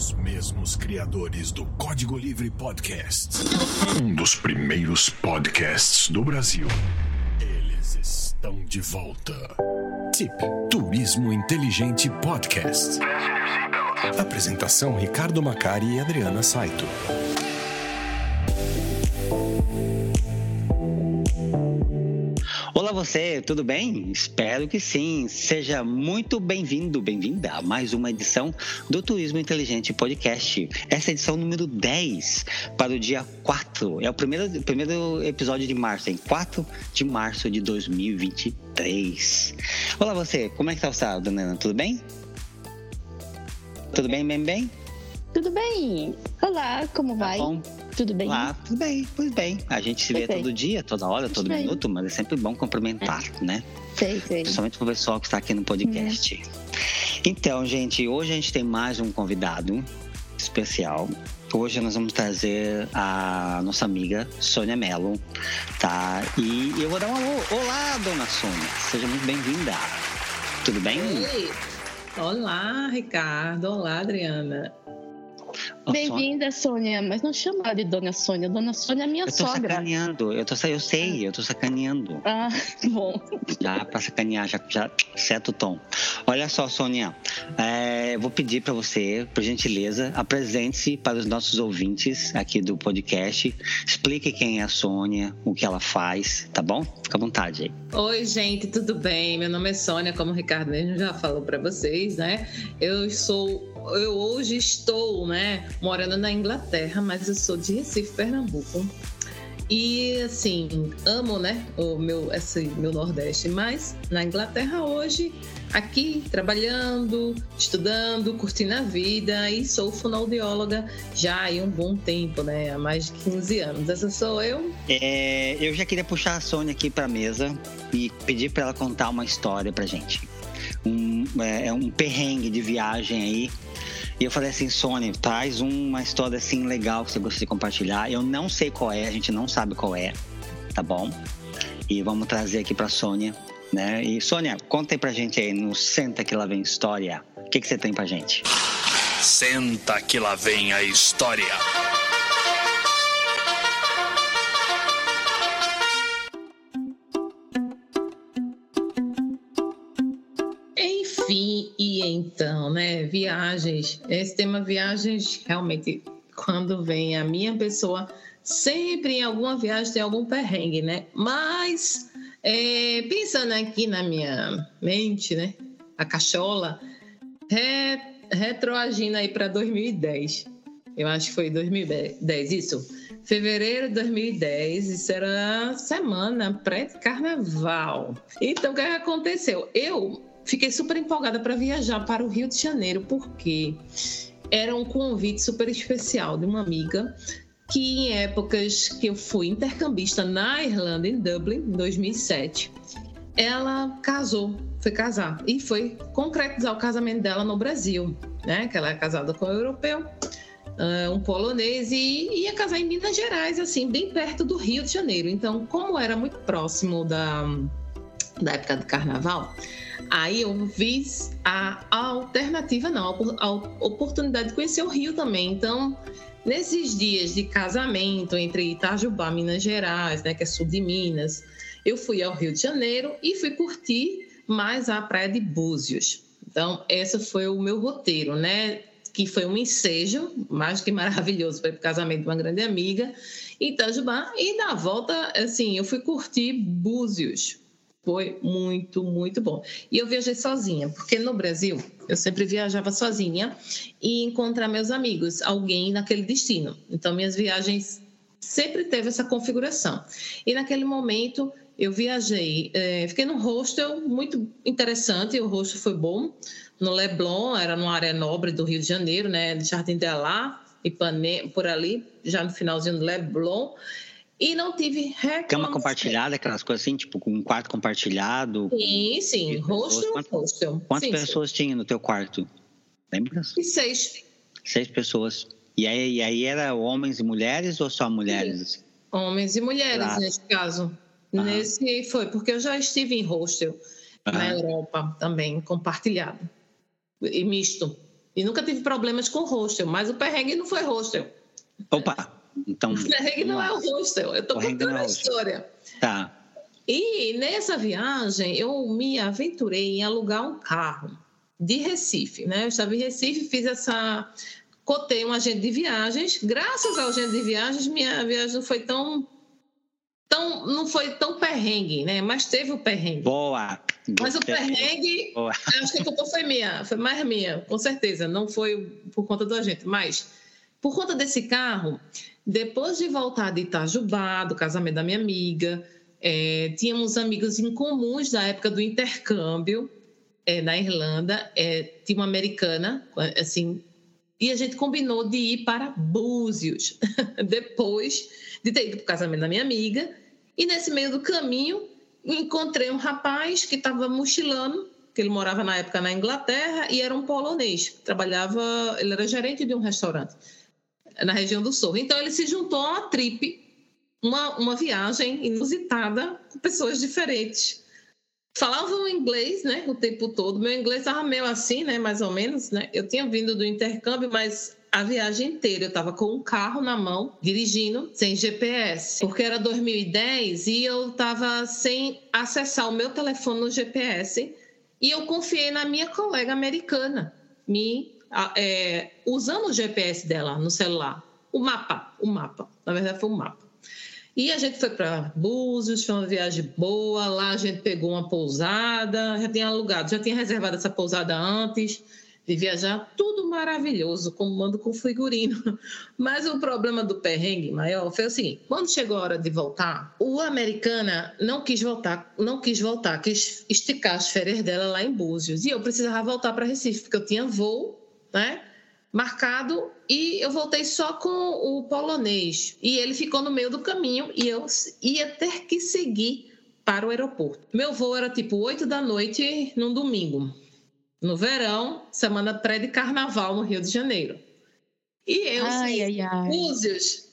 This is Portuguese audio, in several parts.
Os mesmos criadores do Código Livre Podcast. Um dos primeiros podcasts do Brasil. Eles estão de volta. Tip Turismo Inteligente Podcast. Apresentação Ricardo Macari e Adriana Saito. Você, tudo bem? Espero que sim. Seja muito bem-vindo, bem-vinda a mais uma edição do Turismo Inteligente Podcast. Essa é a edição número 10 para o dia 4. É o primeiro, primeiro episódio de março, em 4 de março de 2023. Olá você, como é que tá o estado, dona Ana? Tudo bem? Tudo bem, bem, bem? Tudo bem. Olá, como Tá vai? bom? Tudo bem? Olá, tudo bem, pois bem. A gente se vê todo dia, toda hora, todo bem. minuto, mas é sempre bom cumprimentar, né? Sei, sei. Principalmente pro pessoal que está aqui no podcast. Então, gente, hoje a gente tem mais um convidado especial. Hoje nós vamos trazer a nossa amiga Sônia Mello, tá? E eu vou dar um alô. Olá, dona Sônia. Seja muito bem-vinda. Tudo bem? Oi. Olá, Ricardo. Olá, Adriana. Bem-vinda, Sônia. Mas não chama ela de Dona Sônia. Dona Sônia é minha Eu tô sogra. sacaneando. Eu, tô, eu sei, eu tô sacaneando. Ah, bom. Já pra sacanear, já, já certo o tom. Olha só, Sônia, é, vou pedir para você, por gentileza, apresente-se para os nossos ouvintes aqui do podcast. Explique quem é a Sônia, o que ela faz, tá bom? Fica à vontade aí. Oi, gente, tudo bem? Meu nome é Sônia, como o Ricardo mesmo já falou para vocês, né? Eu sou, eu hoje estou, né, morando na Inglaterra, mas eu sou de Recife, Pernambuco. E assim, amo, né, o meu esse meu Nordeste, mas na Inglaterra hoje, aqui trabalhando, estudando, curtindo a vida e sou fonoaudióloga já há um bom tempo, né, há mais de 15 anos. Essa sou eu. É, eu já queria puxar a Sônia aqui para a mesa e pedir para ela contar uma história pra gente. Um, é, um perrengue de viagem aí. E eu falei assim, Sônia, traz uma história assim legal que você gostaria de compartilhar. Eu não sei qual é, a gente não sabe qual é, tá bom? E vamos trazer aqui pra Sônia, né? E Sônia, conta aí pra gente aí no Senta que lá vem história. O que, que você tem pra gente? Senta que lá vem a história. Viagens. Esse tema viagens, realmente, quando vem a minha pessoa, sempre em alguma viagem tem algum perrengue, né? Mas, é, pensando aqui na minha mente, né? A cachola, re, retroagindo aí para 2010. Eu acho que foi 2010, isso. Fevereiro de 2010, isso era semana pré-carnaval. Então, o que aconteceu? Eu fiquei super empolgada para viajar para o Rio de Janeiro, porque era um convite super especial de uma amiga que em épocas que eu fui intercambista na Irlanda, em Dublin, em 2007, ela casou, foi casar e foi concretizar o casamento dela no Brasil, né? Que ela é casada com um europeu, ah, um polonês e ia casar em Minas Gerais, assim, bem perto do Rio de Janeiro. Então, como era muito próximo da, da época do carnaval, Aí eu fiz a alternativa, não, a oportunidade de conhecer o Rio também. Então, nesses dias de casamento entre Itajubá, Minas Gerais, né, que é sul de Minas, eu fui ao Rio de Janeiro e fui curtir mais a praia de Búzios. Então, esse foi o meu roteiro, né? Que foi um ensejo, mais que maravilhoso, para o casamento de uma grande amiga em Itajubá. E na volta, assim, eu fui curtir Búzios. Foi muito, muito bom. E eu viajei sozinha, porque no Brasil eu sempre viajava sozinha e encontrar meus amigos, alguém naquele destino. Então minhas viagens sempre teve essa configuração. E naquele momento eu viajei, eh, fiquei num hostel muito interessante, o hostel foi bom, no Leblon, era numa área nobre do Rio de Janeiro, né, de Jardim de Alá, Ipanema, por ali, já no finalzinho do Leblon. E não tive reclamação. Cama compartilhada, aquelas coisas assim, tipo com um quarto compartilhado. Sim, sim. De pessoas. Hostel, Quantas- hostel. Quantas sim, pessoas tinha no teu quarto? Lembra? Sim. E seis. Seis pessoas. E aí, e aí era homens e mulheres ou só mulheres? Homens e mulheres, Claro. nesse caso. Aham. Nesse foi, porque eu já estive em hostel na Aham. Europa também, compartilhado. E misto. E nunca tive problemas com hostel, mas o perrengue não foi hostel. Opa, então. O perrengue não é o hostel, eu tô contando é a história. Tá. E nessa viagem eu me aventurei em alugar um carro de Recife, né? Eu estava em Recife, fiz essa cotei um agente de viagens. Graças ao agente de viagens, minha viagem não foi tão tão não foi tão perrengue, né? Mas teve o perrengue. Boa. Mas o perrengue, Boa. acho que a culpa foi minha, foi mais minha, com certeza. Não foi por conta do agente, mas por conta desse carro, depois de voltar de Itajubá, do casamento da minha amiga, é, tínhamos amigos em comuns da época do intercâmbio é, na Irlanda, é, tinha uma americana, assim, e a gente combinou de ir para Búzios, depois de ter ido para o casamento da minha amiga, e nesse meio do caminho encontrei um rapaz que estava mochilando, que ele morava na época na Inglaterra e era um polonês, trabalhava, ele era gerente de um restaurante na região do Sul. Então ele se juntou a uma trip uma, uma viagem inusitada com pessoas diferentes. Falavam inglês, né, o tempo todo. Meu inglês estava meio assim, né, mais ou menos, né. Eu tinha vindo do intercâmbio, mas a viagem inteira eu estava com um carro na mão, dirigindo, sem GPS, porque era 2010 e eu estava sem acessar o meu telefone no GPS. E eu confiei na minha colega americana, me é, usando o GPS dela no celular, o mapa, o mapa. Na verdade, foi um mapa. E a gente foi para Búzios, foi uma viagem boa. Lá a gente pegou uma pousada, já tinha alugado, já tinha reservado essa pousada antes de viajar. Tudo maravilhoso, comando com figurino. Mas o problema do perrengue maior foi o seguinte: quando chegou a hora de voltar, o americana não quis voltar, não quis voltar, quis esticar as férias dela lá em Búzios. E eu precisava voltar para Recife, porque eu tinha voo, né? marcado e eu voltei só com o polonês. E ele ficou no meio do caminho e eu ia ter que seguir para o aeroporto. Meu voo era tipo 8 da noite num domingo. No verão, semana pré de carnaval no Rio de Janeiro. E eu, ai, ai, ai. Búzios,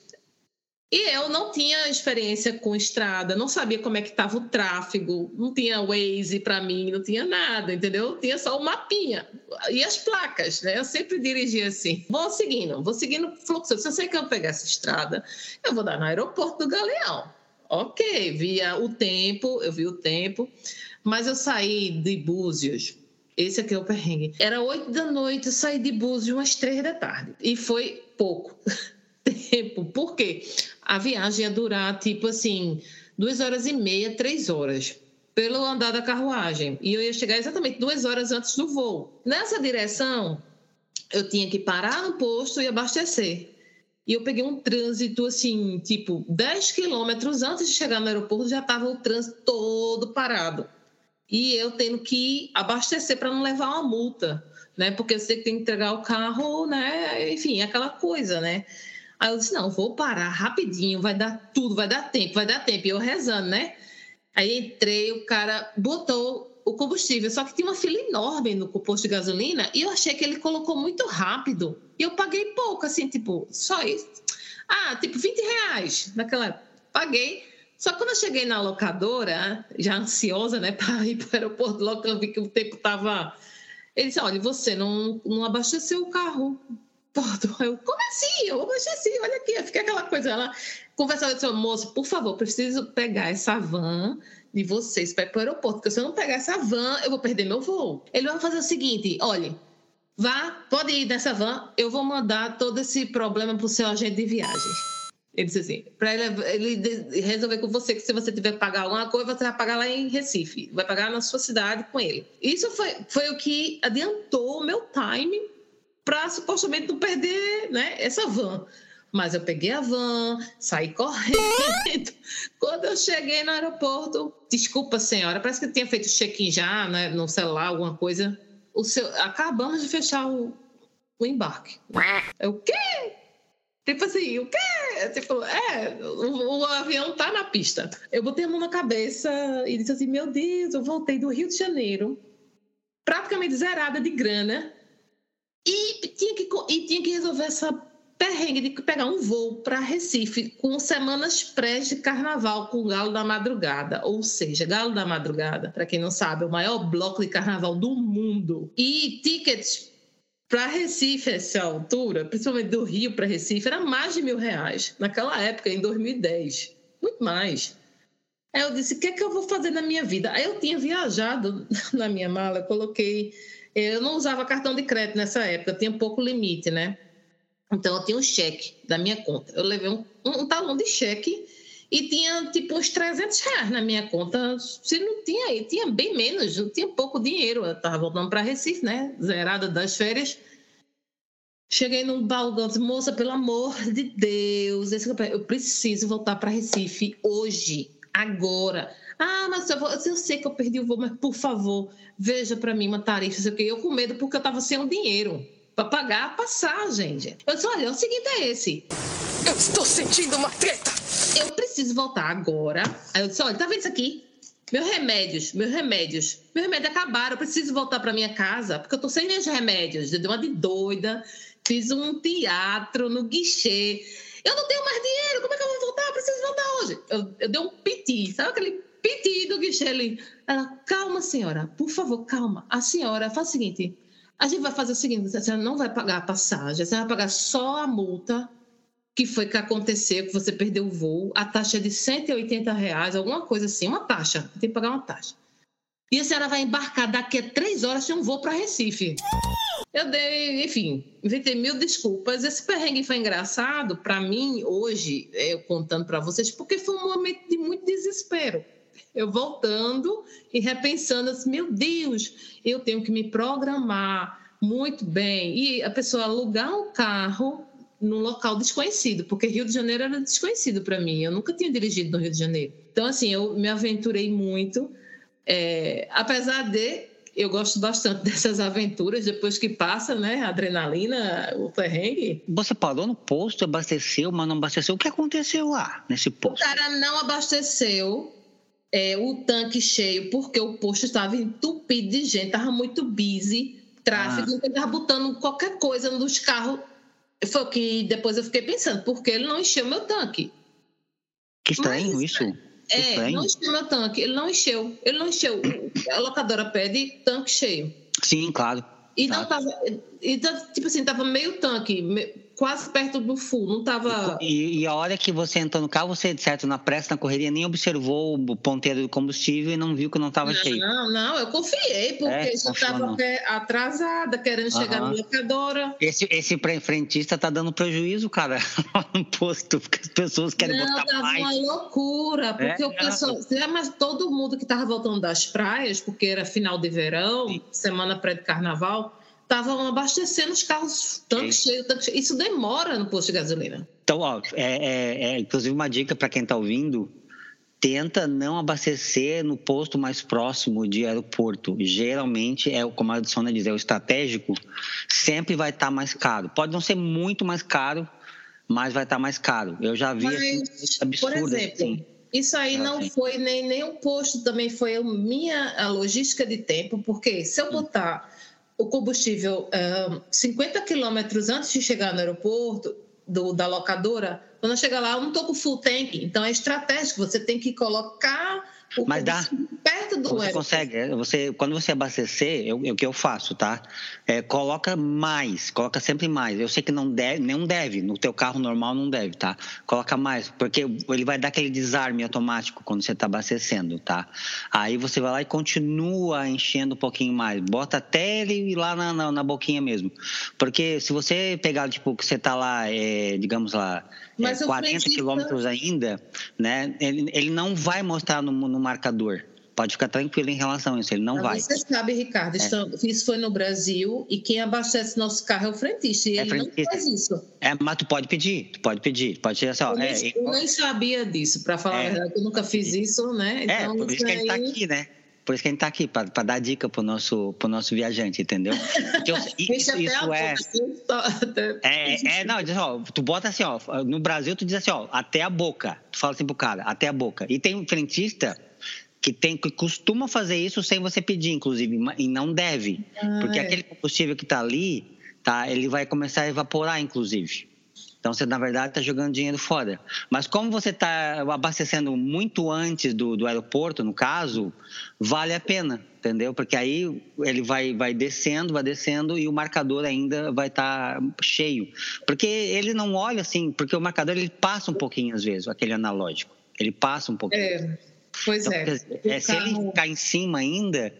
e eu não tinha experiência com estrada, não sabia como é que estava o tráfego, não tinha Waze para mim, não tinha nada, entendeu? Tinha só o mapinha e as placas, né? Eu sempre dirigia assim. Vou seguindo, vou seguindo o fluxo. Se eu sei que eu pegar essa estrada, eu vou dar no aeroporto do Galeão. Ok, via o tempo, eu vi o tempo, mas eu saí de Búzios. Esse aqui é o perrengue. Era oito da noite, eu saí de Búzios umas três da tarde. E foi pouco. tempo. Por quê? A viagem ia durar, tipo assim, duas horas e meia, três horas, pelo andar da carruagem. E eu ia chegar exatamente duas horas antes do voo. Nessa direção, eu tinha que parar no posto e abastecer. E eu peguei um trânsito, assim, tipo, 10 quilômetros antes de chegar no aeroporto, já estava o trânsito todo parado. E eu tendo que abastecer para não levar uma multa, né? Porque você tem que entregar o carro, né? Enfim, aquela coisa, né? Aí eu disse: não, vou parar rapidinho, vai dar tudo, vai dar tempo, vai dar tempo. E eu rezando, né? Aí entrei, o cara botou o combustível, só que tinha uma fila enorme no posto de gasolina e eu achei que ele colocou muito rápido. E eu paguei pouco, assim, tipo, só isso. Ah, tipo, 20 reais naquela. Paguei. Só que quando eu cheguei na locadora, já ansiosa, né, para ir para o aeroporto, logo eu vi que o tempo estava. Ele disse: olha, você não, não abasteceu o carro todo. Eu, como assim? Eu assim, olha aqui, fica aquela coisa. Ela conversava com o moço, por favor, preciso pegar essa van de vocês para ir para o aeroporto, porque se eu não pegar essa van, eu vou perder meu voo. Ele vai fazer o seguinte: olha, vá, pode ir nessa van, eu vou mandar todo esse problema para o seu agente de viagens. Ele disse assim, para ele, ele, resolver com você que se você tiver que pagar alguma coisa, você vai pagar lá em Recife, vai pagar na sua cidade com ele. Isso foi, foi o que adiantou o meu time para supostamente não perder né, essa van. Mas eu peguei a van, saí correndo. Quando eu cheguei no aeroporto, desculpa, senhora, parece que tinha feito check-in já né, no celular, alguma coisa. O seu, acabamos de fechar o, o embarque. É o quê? Tipo assim, o quê? Tipo, é, o, o, avião tá na pista. Eu botei a mão na cabeça e disse assim: Meu Deus, eu voltei do Rio de Janeiro, praticamente zerada de grana, e tinha que, e tinha que resolver essa perrengue de pegar um voo para Recife com semanas pré de carnaval com o Galo da Madrugada. Ou seja, Galo da Madrugada, para quem não sabe, é o maior bloco de carnaval do mundo. E tickets para Recife, essa altura, principalmente do Rio para Recife, era mais de mil reais. Naquela época, em 2010. Muito mais. Aí eu disse: o que é que eu vou fazer na minha vida? Aí eu tinha viajado na minha mala, coloquei. Eu não usava cartão de crédito nessa época, tinha pouco limite, né? Então eu tinha um cheque da minha conta. Eu levei um, um, talão de cheque e tinha tipo uns 300 reais na minha conta. Se não tinha tinha bem menos, não tinha pouco dinheiro. Eu estava voltando para Recife, né? Zerada das férias. Cheguei num balcão, disse, moça, pelo amor de Deus, eu preciso voltar para Recife hoje, agora. Ah, mas eu, vou, eu sei que eu perdi o voo, mas por favor, veja para mim uma tarifa, sei o quê. Eu com medo porque eu estava sem o dinheiro para pagar a passagem. Eu disse, olha, o seguinte é esse. Eu estou sentindo uma treta. Eu preciso voltar agora. Aí eu disse, olha, tá vendo isso aqui? Meus remédios, meus remédios. Meus remédios acabaram, eu preciso voltar para minha casa, porque eu tô sem meus remédios. Eu dei uma de doida, fiz um teatro no guichê. Eu não tenho mais dinheiro, como é que eu vou voltar? Eu preciso voltar hoje. Eu, eu dei um piti, sabe aquele piti do guichê ali? Ela, calma, senhora, por favor, calma. A senhora faz o seguinte: a gente vai fazer o seguinte, a senhora não vai pagar a passagem, a senhora vai pagar só a multa que foi que aconteceu, que você perdeu o voo, a taxa é de 180 reais, alguma coisa assim, uma taxa, tem que pagar uma taxa. E a senhora vai embarcar daqui a três horas de um voo para Recife. Eu dei, enfim, inventei mil desculpas. Esse perrengue foi engraçado para mim hoje, eu contando para vocês, porque foi um momento de muito desespero. Eu voltando e repensando assim, meu Deus, eu tenho que me programar muito bem. E a pessoa alugar um carro num local desconhecido, porque Rio de Janeiro era desconhecido para mim. Eu nunca tinha dirigido no Rio de Janeiro. Então, assim, eu me aventurei muito. É, apesar de eu gosto bastante dessas aventuras depois que passa, né? A adrenalina, o perrengue. Você parou no posto, abasteceu, mas não abasteceu. O que aconteceu lá nesse posto? O cara não abasteceu é, o tanque cheio porque o posto estava entupido de gente, estava muito busy, tráfego, ah. estava botando qualquer coisa nos carros foi o que depois eu fiquei pensando, porque ele não encheu meu tanque. Que estranho Mas, isso. É, não encheu meu tanque, ele não encheu. Ele não encheu. A locadora pede tanque cheio. Sim, claro. E não tava. E, tipo assim, tava meio tanque quase perto do full, não estava. E, e, a hora que você entrou no carro, você, certo, na pressa, na correria, nem observou o ponteiro do combustível e não viu que não estava cheio. Não, não, eu confiei, porque é, já estava atrasada, querendo uhum. chegar na locadora. Esse, esse frentista tá dando prejuízo, cara, no posto, porque as pessoas querem não, botar tava mais. uma loucura, porque é, o pessoal. É. Mas todo mundo que estava voltando das praias, porque era final de verão, Sim. semana pré-carnaval estavam abastecendo os carros tanque cheio, tanque cheio. Isso demora no posto de gasolina. Então, ó, é, é, é inclusive uma dica para quem está ouvindo: tenta não abastecer no posto mais próximo de aeroporto. Geralmente é como a Sônia diz, é o estratégico, sempre vai estar tá mais caro. Pode não ser muito mais caro, mas vai estar tá mais caro. Eu já vi mas, assim, absurdo. Por exemplo, assim. Isso aí não assim. foi nem, nem um posto, também foi a minha a logística de tempo, porque se eu botar o combustível uh, 50 quilômetros antes de chegar no aeroporto, do, da locadora, quando eu chegar lá, eu não estou com full tank. Então é estratégico, você tem que colocar Mas dá. perto do Você consegue, é, você, quando você abastecer, eu, o que eu faço, tá? É, coloca mais, coloca sempre mais. Eu sei que não deve, não deve, no teu carro normal não deve, tá? Coloca mais, porque ele vai dar aquele desarme automático quando você está abastecendo, tá? Aí você vai lá e continua enchendo um pouquinho mais. Bota até ele ir lá na, na, na boquinha mesmo. Porque se você pegar, tipo, que você está lá, é, digamos lá, é, 40 quilômetros ainda, né? Ele, ele não vai mostrar no, no marcador. Pode ficar tranquilo em relação a isso, ele não Mas vai. Você sabe, Ricardo, é. isso foi no Brasil e quem abastece nosso carro é o frentista, e é ele frentista. não faz isso. É, mas tu pode pedir, tu pode pedir, pode ser assim, eu, é, nem, eu nem sabia disso, para falar é, a verdade, eu nunca fiz isso, né? É, então, é, por isso que a gente está aqui, né? Por isso que a gente está aqui, para dar dica para o nosso, pro nosso viajante, entendeu? Porque isso, isso é, é. É, não, diz, ó, tu bota assim, ó, no Brasil tu diz assim, ó, até a boca. Tu fala assim pro cara, até a boca. E tem um frentista que tem que costuma fazer isso sem você pedir, inclusive, e não deve. Ah, porque é. aquele combustível que está ali, tá, ele vai começar a evaporar, inclusive. Então você, na verdade, está jogando dinheiro fora. Mas como você está abastecendo muito antes do, do aeroporto, no caso, vale a pena, entendeu? Porque aí ele vai, vai descendo, vai descendo e o marcador ainda vai estar tá cheio. Porque ele não olha assim, porque o marcador ele passa um pouquinho às vezes, aquele analógico. Ele passa um pouquinho. É, pois então, é. é se ele ficar em cima ainda,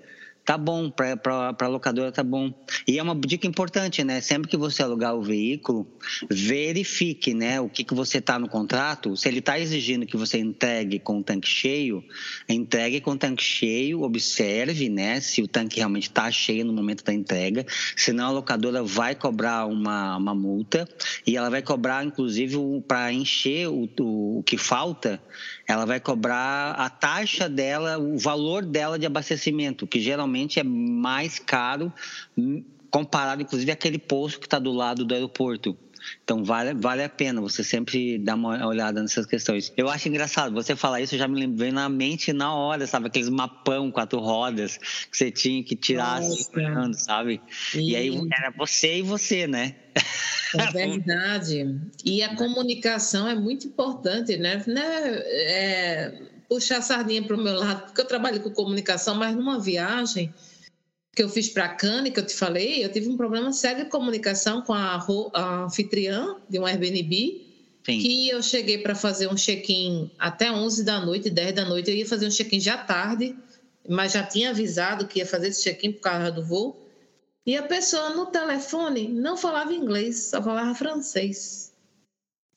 tá bom, para a locadora tá bom. E é uma dica importante, né? Sempre que você alugar o veículo, verifique, né, o que, que você tá no contrato. Se ele está exigindo que você entregue com o tanque cheio, entregue com o tanque cheio, observe, né, se o tanque realmente está cheio no momento da entrega. Senão a locadora vai cobrar uma, uma multa e ela vai cobrar, inclusive, para encher o, o, o que falta ela vai cobrar a taxa dela, o valor dela de abastecimento, que geralmente é mais caro hum, comparado, inclusive, àquele posto que está do lado do aeroporto. Então vale, vale a pena você sempre dar uma olhada nessas questões. Eu acho engraçado, você falar isso já me lembrei na mente na hora, sabe? Aqueles mapão, quatro rodas que você tinha que tirar assim, sabe? E... e aí era você e você, né? É verdade. E a comunicação é muito importante, né? né? É, puxar a sardinha para o meu lado, porque eu trabalho com comunicação, mas numa viagem que eu fiz para Cannes, que eu te falei, eu tive um problema sério de comunicação com a, a anfitriã de um Airbnb, Sim. que eu cheguei para fazer um check-in até 11 da noite, 10 da noite, eu ia fazer um check-in já tarde, mas já tinha avisado que ia fazer esse check-in por causa do voo. E a pessoa no telefone não falava inglês, só falava francês.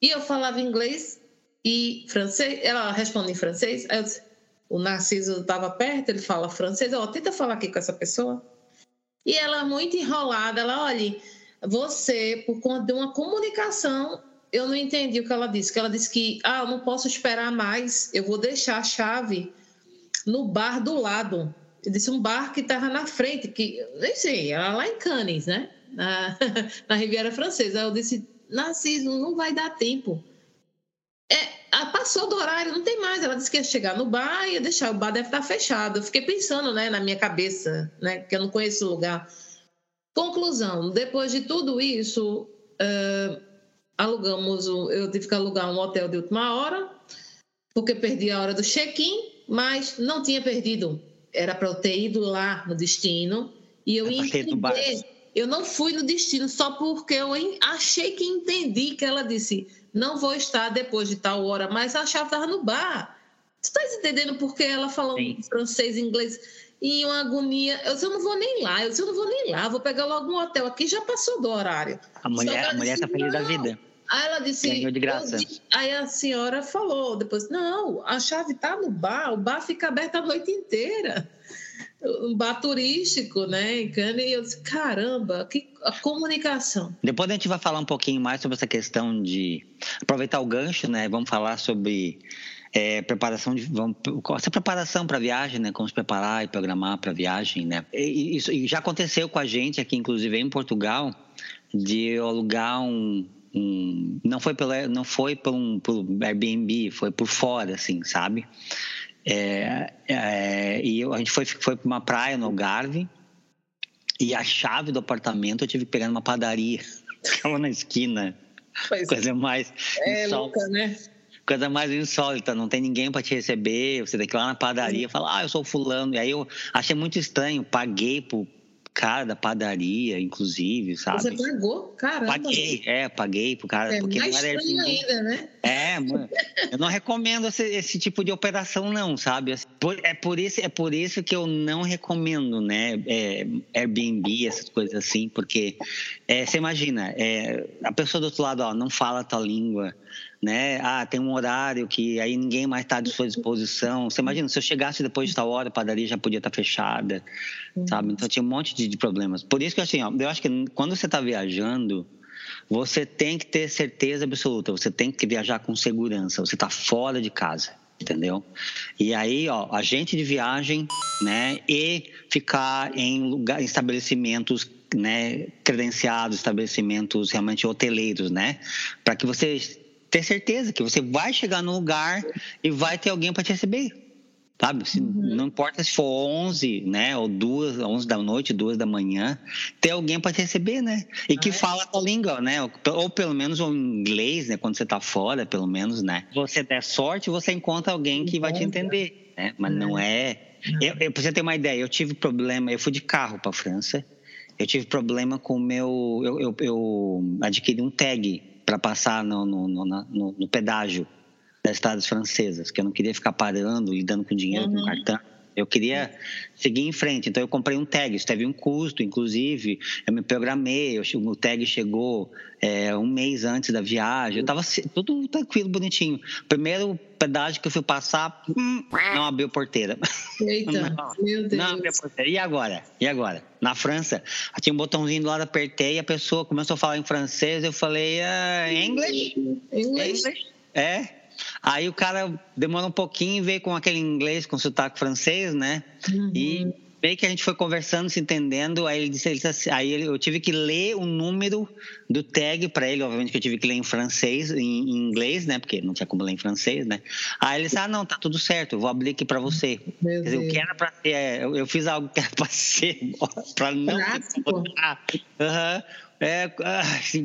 E eu falava inglês e francês, ela responde em francês. Aí eu disse, o Narciso estava perto, ele fala francês, ó, tenta falar aqui com essa pessoa. E ela muito enrolada, ela, olha, você, por conta de uma comunicação, eu não entendi o que ela disse, que ela disse que, ah, eu não posso esperar mais, eu vou deixar a chave no bar do lado. Eu disse um bar que estava na frente, que nem sei, era lá em Cannes, né? Na, na Riviera Francesa. Eu disse, Narciso, não vai dar tempo. É, passou do horário, não tem mais. Ela disse que ia chegar no bar e ia deixar, o bar deve estar fechado. Eu fiquei pensando, né, na minha cabeça, né, que eu não conheço o lugar. Conclusão, depois de tudo isso, uh, alugamos, eu tive que alugar um hotel de última hora, porque perdi a hora do check-in, mas não tinha perdido era para eu ter ido lá no destino e eu ia entender. Eu não fui no destino só porque eu achei que entendi que ela disse não vou estar depois de tal hora, mas a chave estava no bar. Tu estás entendendo porque ela falou Sim. francês, inglês e uma agonia. Eu disse, eu não vou nem lá, eu disse, eu não vou nem lá, vou pegar logo um hotel aqui, já passou do horário. A mulher, a mulher está feliz da vida. Aí ela disse. Ganhou de graça. aí a senhora falou depois: não, a chave está no bar, o bar fica aberto a noite inteira. Um bar turístico, né? E eu disse: caramba, que a comunicação. Depois a gente vai falar um pouquinho mais sobre essa questão de aproveitar o gancho, né? Vamos falar sobre. É, preparação de vamos, essa preparação para a viagem, né? Como se preparar e programar para a viagem, né? E, isso e já aconteceu com a gente aqui, inclusive em Portugal, de alugar um, um, não foi pelo não foi por um pelo Airbnb foi por fora assim sabe é, é, e a gente foi foi para uma praia no Algarve e a chave do apartamento eu tive que pegar numa padaria ficava na esquina pois coisa é. mais é louca né coisa mais insólita, não tem ninguém para te receber, você tem que ir lá na padaria e falar, ah, eu sou fulano. E aí eu achei muito estranho, paguei por, cara da padaria, inclusive, sabe? Você pagou? Caramba! Paguei, é, paguei pro cara. É porque mais não era estranho ainda, né? É, eu não recomendo esse, esse, tipo de operação, não, sabe? É por, isso, é por isso que eu não recomendo, né? É, Airbnb, essas coisas assim, porque é, você imagina, é, a pessoa do outro lado ó, não fala a tua língua, né? Ah, tem um horário que aí ninguém mais está à sua disposição. Você imagina, se eu chegasse depois de tal hora, a padaria já podia estar tá fechada, uhum. sabe? Então tinha um monte de, de, problemas. Por isso que assim, ó, eu acho que quando você está viajando, você tem que ter certeza absoluta, você tem que viajar com segurança, você está fora de casa entendeu? E aí, ó, agente de viagem, né, e ficar em lugar, estabelecimentos, né, credenciados, estabelecimentos realmente hoteleiros, né, para que você ter certeza que você vai chegar no lugar e vai ter alguém para te receber. sabe? Se, uhum. Não importa se for 11, né, ou duas, 11 da noite, duas da manhã, tem alguém para te receber, né? E que ah, é? fala a tua língua, né? Ou, ou, pelo menos o inglês, né? Quando você tá fora, pelo menos, né? Você der sorte, você encontra alguém que vai te entender, né? Mas não é. Eu, eu, pra você ter uma ideia, eu tive problema, eu fui de carro para França. Eu tive problema com o meu. Eu, eu, eu adquiri um tag para passar no, no, no, no, no pedágio das estradas francesas, que eu não queria ficar parando, lidando com dinheiro, uhum. com cartão. Eu queria seguir em frente, então eu comprei um tag. Isso teve um custo, inclusive. Eu me programei, eu, o tag chegou é, um mês antes da viagem. Eu estava tudo tranquilo, bonitinho. Primeiro pedágio que eu fui passar, hum, não abriu porteira. Eita, não, meu Deus. Não abriu porteira. E agora? E agora? Na França, tinha um botãozinho do lado, apertei, a pessoa começou a falar em francês. Eu falei, uh, English? English? É. Aí o cara demora um pouquinho, veio com aquele inglês, com sotaque francês, né? Uhum. E meio que a gente foi conversando, se entendendo. Aí ele disse, ele disse assim, aí eu tive que ler o número do tag para ele, obviamente que eu tive que ler em francês, em, em, inglês, né? Porque não tinha como ler em francês, né? Aí ele disse: "Ah, não, tá tudo certo, eu vou abrir aqui para você". Meu Quer dizer, o que era para ser, é, eu, eu, fiz algo que era para ser, para não. Uhum. É, ah,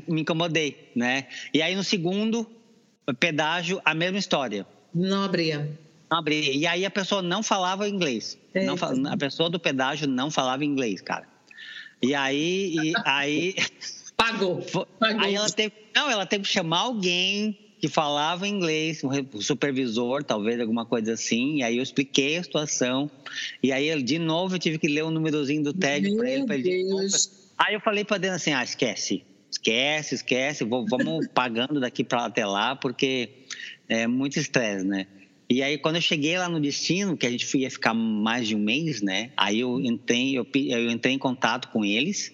me incomodei, né? E aí no segundo pedágio, a mesma história. Não abria. Não abria. E aí a pessoa não falava inglês. Não, a pessoa do pedágio não falava inglês, cara. E aí. E, aí Pagou. Pagou. Aí ela teve. Não, ela teve que chamar alguém que falava inglês, um supervisor, talvez alguma coisa assim, e aí eu expliquei a situação, e aí de novo eu tive que ler o um númerozinho do tag para ele, pra ele. Aí eu falei para dentro assim: ah, esquece, esquece, esquece, vamos pagando daqui para até lá, porque é muito estresse, né? E aí, quando eu cheguei lá no destino, que a gente ia ficar mais de um mês, né? Aí eu entrei, eu, eu entrei em contato com eles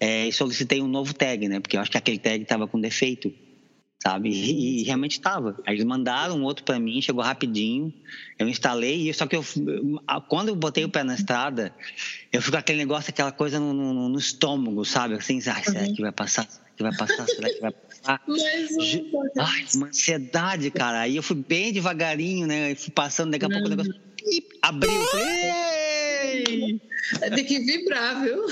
é, e solicitei um novo tag, né? Porque eu acho que aquele tag estava com defeito sabe? E, e realmente estava. Aí eles mandaram um outro para mim, chegou rapidinho. Eu instalei, só que eu, quando eu botei o pé na estrada, eu fico com aquele negócio, aquela coisa no, no, no estômago, sabe? Assim, ah, será que vai passar? Será que vai passar? Será que vai passar? Ai, uma ansiedade, cara. Aí eu fui bem devagarinho, né? Eu fui passando, daqui a pouco o negócio abriu. Falei, Tem que vibrar, viu?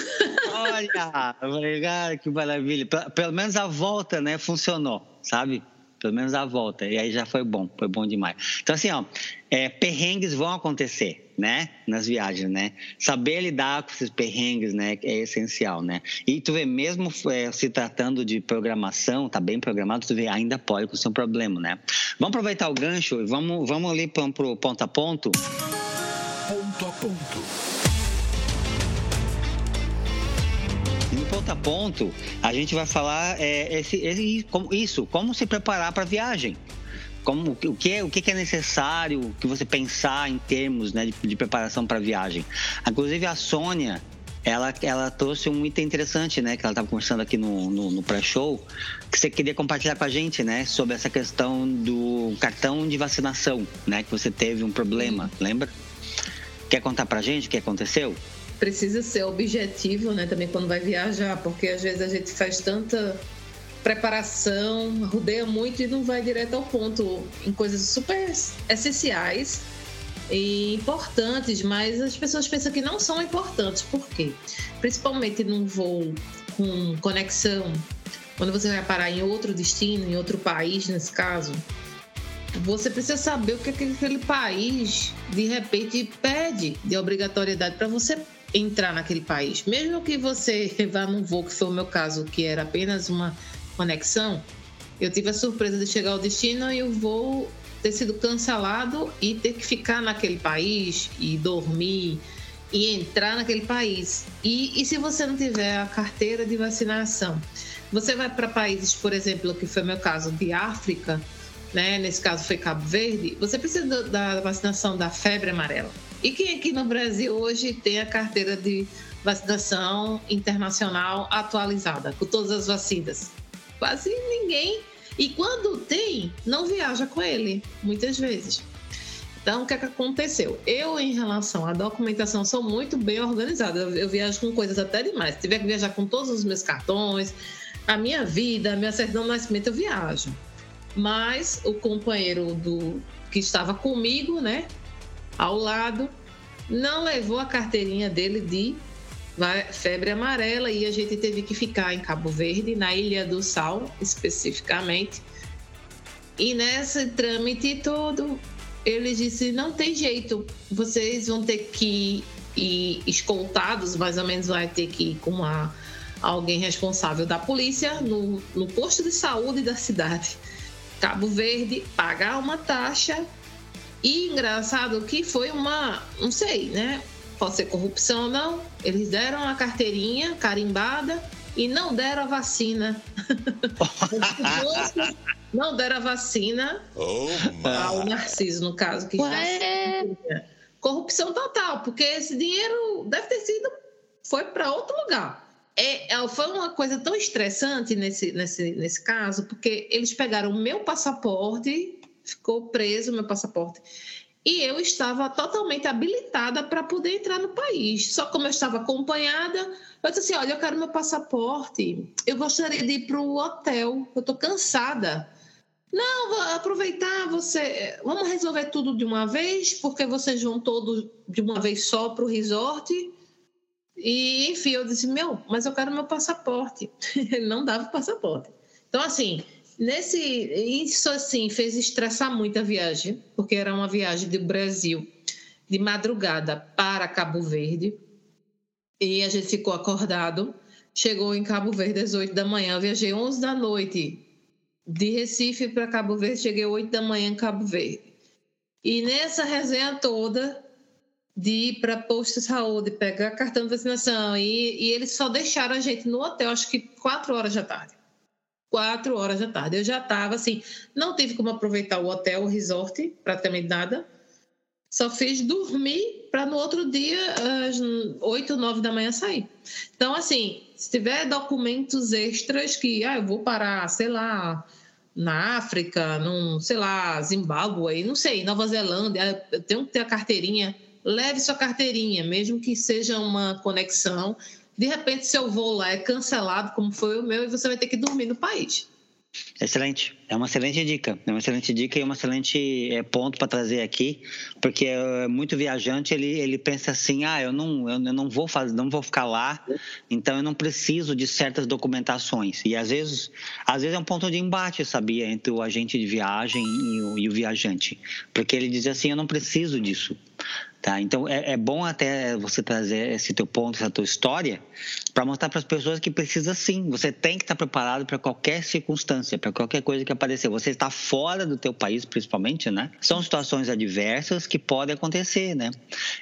Olha, cara, que maravilha. Pelo menos a volta, né, funcionou sabe? Pelo menos a volta. E aí já foi bom, foi bom demais. Então, assim, ó, é, perrengues vão acontecer, né? Nas viagens, né? Saber lidar com esses perrengues, né? É essencial, né? E tu vê, mesmo é, se tratando de programação, tá bem programado, tu vê, ainda pode com o seu problema, né? Vamos aproveitar o gancho e vamos, vamos ali para o ponto a ponto. Ponto a ponto. A ponto, a gente vai falar é, esse, esse, como, isso, como se preparar para a viagem. Como, o, que o que é necessário que você pensar em termos né, de, de preparação para a viagem. Inclusive, a Sônia, ela, ela trouxe um item interessante, né? Que ela estava conversando aqui no, no, no pré-show, que você queria compartilhar com a gente, né? Sobre essa questão do cartão de vacinação, né? Que você teve um problema, lembra? Quer contar para a gente o que aconteceu? Precisa ser objetivo, né, também quando vai viajar, porque às vezes a gente faz tanta preparação, rodeia muito e não vai direto ao ponto em coisas super essenciais e importantes, mas as pessoas pensam que não são importantes. Por quê? Principalmente num voo com conexão, quando você vai parar em outro destino, em outro país, nesse caso, você precisa saber o que aquele país de repente pede de obrigatoriedade para você entrar naquele país. Mesmo que você vá num voo, que foi o meu caso, que era apenas uma conexão, eu tive a surpresa de chegar ao destino e o voo ter sido cancelado e ter que ficar naquele país e dormir e entrar naquele país. E, e se você não tiver a carteira de vacinação? Você vai para países, por exemplo, que foi meu caso, de África, né? nesse caso foi Cabo Verde, você precisa da vacinação da febre amarela. E quem aqui no Brasil hoje tem a carteira de vacinação internacional atualizada, com todas as vacinas? Quase ninguém. E quando tem, não viaja com ele, muitas vezes. Então, o que, é que aconteceu? Eu, em relação à documentação, sou muito bem organizada. Eu, viajo com coisas até demais. Se tiver que viajar com todos os meus cartões, a minha vida, a minha certidão de nascimento, eu viajo. Mas o companheiro do que estava comigo, né? Ao lado, não levou a carteirinha dele de febre amarela e a gente teve que ficar em Cabo Verde, na Ilha do Sal, especificamente. E nesse trâmite todo, ele disse: não tem jeito, vocês vão ter que ir escoltados, mais ou menos vai ter que ir com uma, alguém responsável da polícia no, no posto de saúde da cidade. Cabo Verde, pagar uma taxa. E engraçado que foi uma, não sei, né? Pode ser corrupção ou não. Eles deram a carteirinha carimbada e não deram a vacina. não deram a vacina oh, ao Narciso, no caso, que Ué? já corrupção total, porque esse dinheiro deve ter sido foi para outro lugar. É, é, foi uma coisa tão estressante nesse, nesse, nesse caso, porque eles pegaram o meu passaporte, ficou preso meu passaporte, e eu estava totalmente habilitada para poder entrar no país. Só como eu estava acompanhada, eu disse assim: olha, eu quero meu passaporte, eu gostaria de ir para o hotel, eu estou cansada. Não, vou aproveitar, você. Vamos resolver tudo de uma vez, porque vocês vão todos de uma vez só para o resort. E, enfim, eu disse: meu, mas eu quero meu passaporte. Ele não dava o passaporte. Então, assim, Nesse, isso assim fez estressar muito a viagem, porque era uma viagem do Brasil de madrugada para Cabo Verde. E a gente ficou acordado. Chegou em Cabo Verde às 8 da manhã. Viajei 11 da noite de Recife para Cabo Verde. Cheguei 8 da manhã em Cabo Verde. E nessa resenha toda de ir para posto de saúde, pegar cartão de vacinação, e, e eles só deixaram a gente no hotel, acho que 4 horas da tarde quatro horas da tarde. Eu já estava assim, não tive como aproveitar o hotel, o resort, praticamente nada. Só fiz dormir para no outro dia, às oito, nove da manhã, sair. Então, assim, se tiver documentos extras que, ah, eu vou parar, sei lá, na África, num, sei lá, Zimbábue, não sei, Nova Zelândia, eu tenho que ter a carteirinha. Leve sua carteirinha, mesmo que seja uma conexão de repente seu voo lá é cancelado, como foi o meu, e você vai ter que dormir no país. Excelente, é uma excelente dica, é uma excelente dica e um excelente é, ponto para trazer aqui, porque é, muito viajante ele, ele pensa assim, ah, eu não eu não vou fazer, não vou ficar lá, então eu não preciso de certas documentações. E às vezes às vezes é um ponto de embate, sabia, entre o agente de viagem e o, e o viajante, porque ele diz assim, eu não preciso disso, Tá? Então é, é, bom até você trazer esse teu ponto, essa tua história, para mostrar para as pessoas que precisa sim. Você tem que estar preparado para qualquer circunstância, para qualquer coisa que aparecer. Você está fora do teu país, principalmente, né? São situações adversas que podem acontecer, né?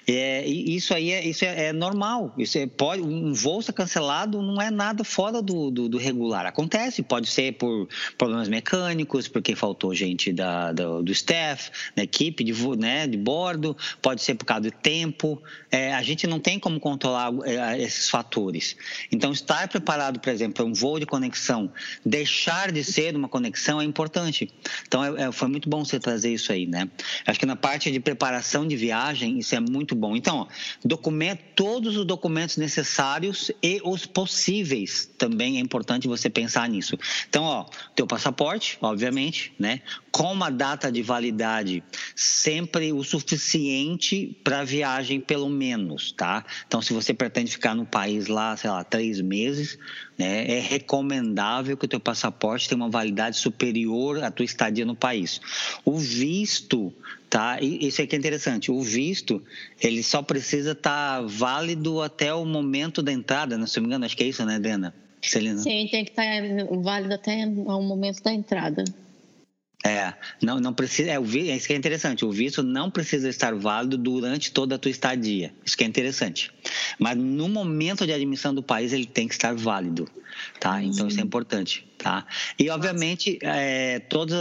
É, e isso aí é, isso é, é, normal. Isso é, pode um voo ser cancelado não é nada fora do, do, do, regular. Acontece, pode ser por problemas mecânicos, porque faltou gente da, do, do staff, da equipe de, né, de bordo, pode ser por de tempo, é, a gente não tem como controlar é, esses fatores. Então, estar preparado, por exemplo, para um voo de conexão, deixar de ser uma conexão é importante. Então, é, é, foi muito bom você trazer isso aí, né? Acho que na parte de preparação de viagem, isso é muito bom. Então, ó, documento, todos os documentos necessários e os possíveis também é importante você pensar nisso. Então, ó, teu passaporte, obviamente, né? Com uma data de validade sempre o suficiente para viagem, pelo menos, tá? Então, se você pretende ficar no país lá, sei lá, três meses, né, é recomendável que o teu passaporte tenha uma validade superior à tua estadia no país. O visto, tá? E isso aqui é interessante. O visto, ele só precisa estar tá válido até o momento da entrada, né? se não me engano, acho que é isso, né, Adriana? Celina? Sim, tem que estar tá válido até o momento da entrada. É, não, não precisa. É, o, é isso que é interessante. O visto não precisa estar válido durante toda a tua estadia. Isso que é interessante. Mas no momento de admissão do país, ele tem que estar válido. Tá? Então, isso é importante. Tá? E, obviamente, é, todo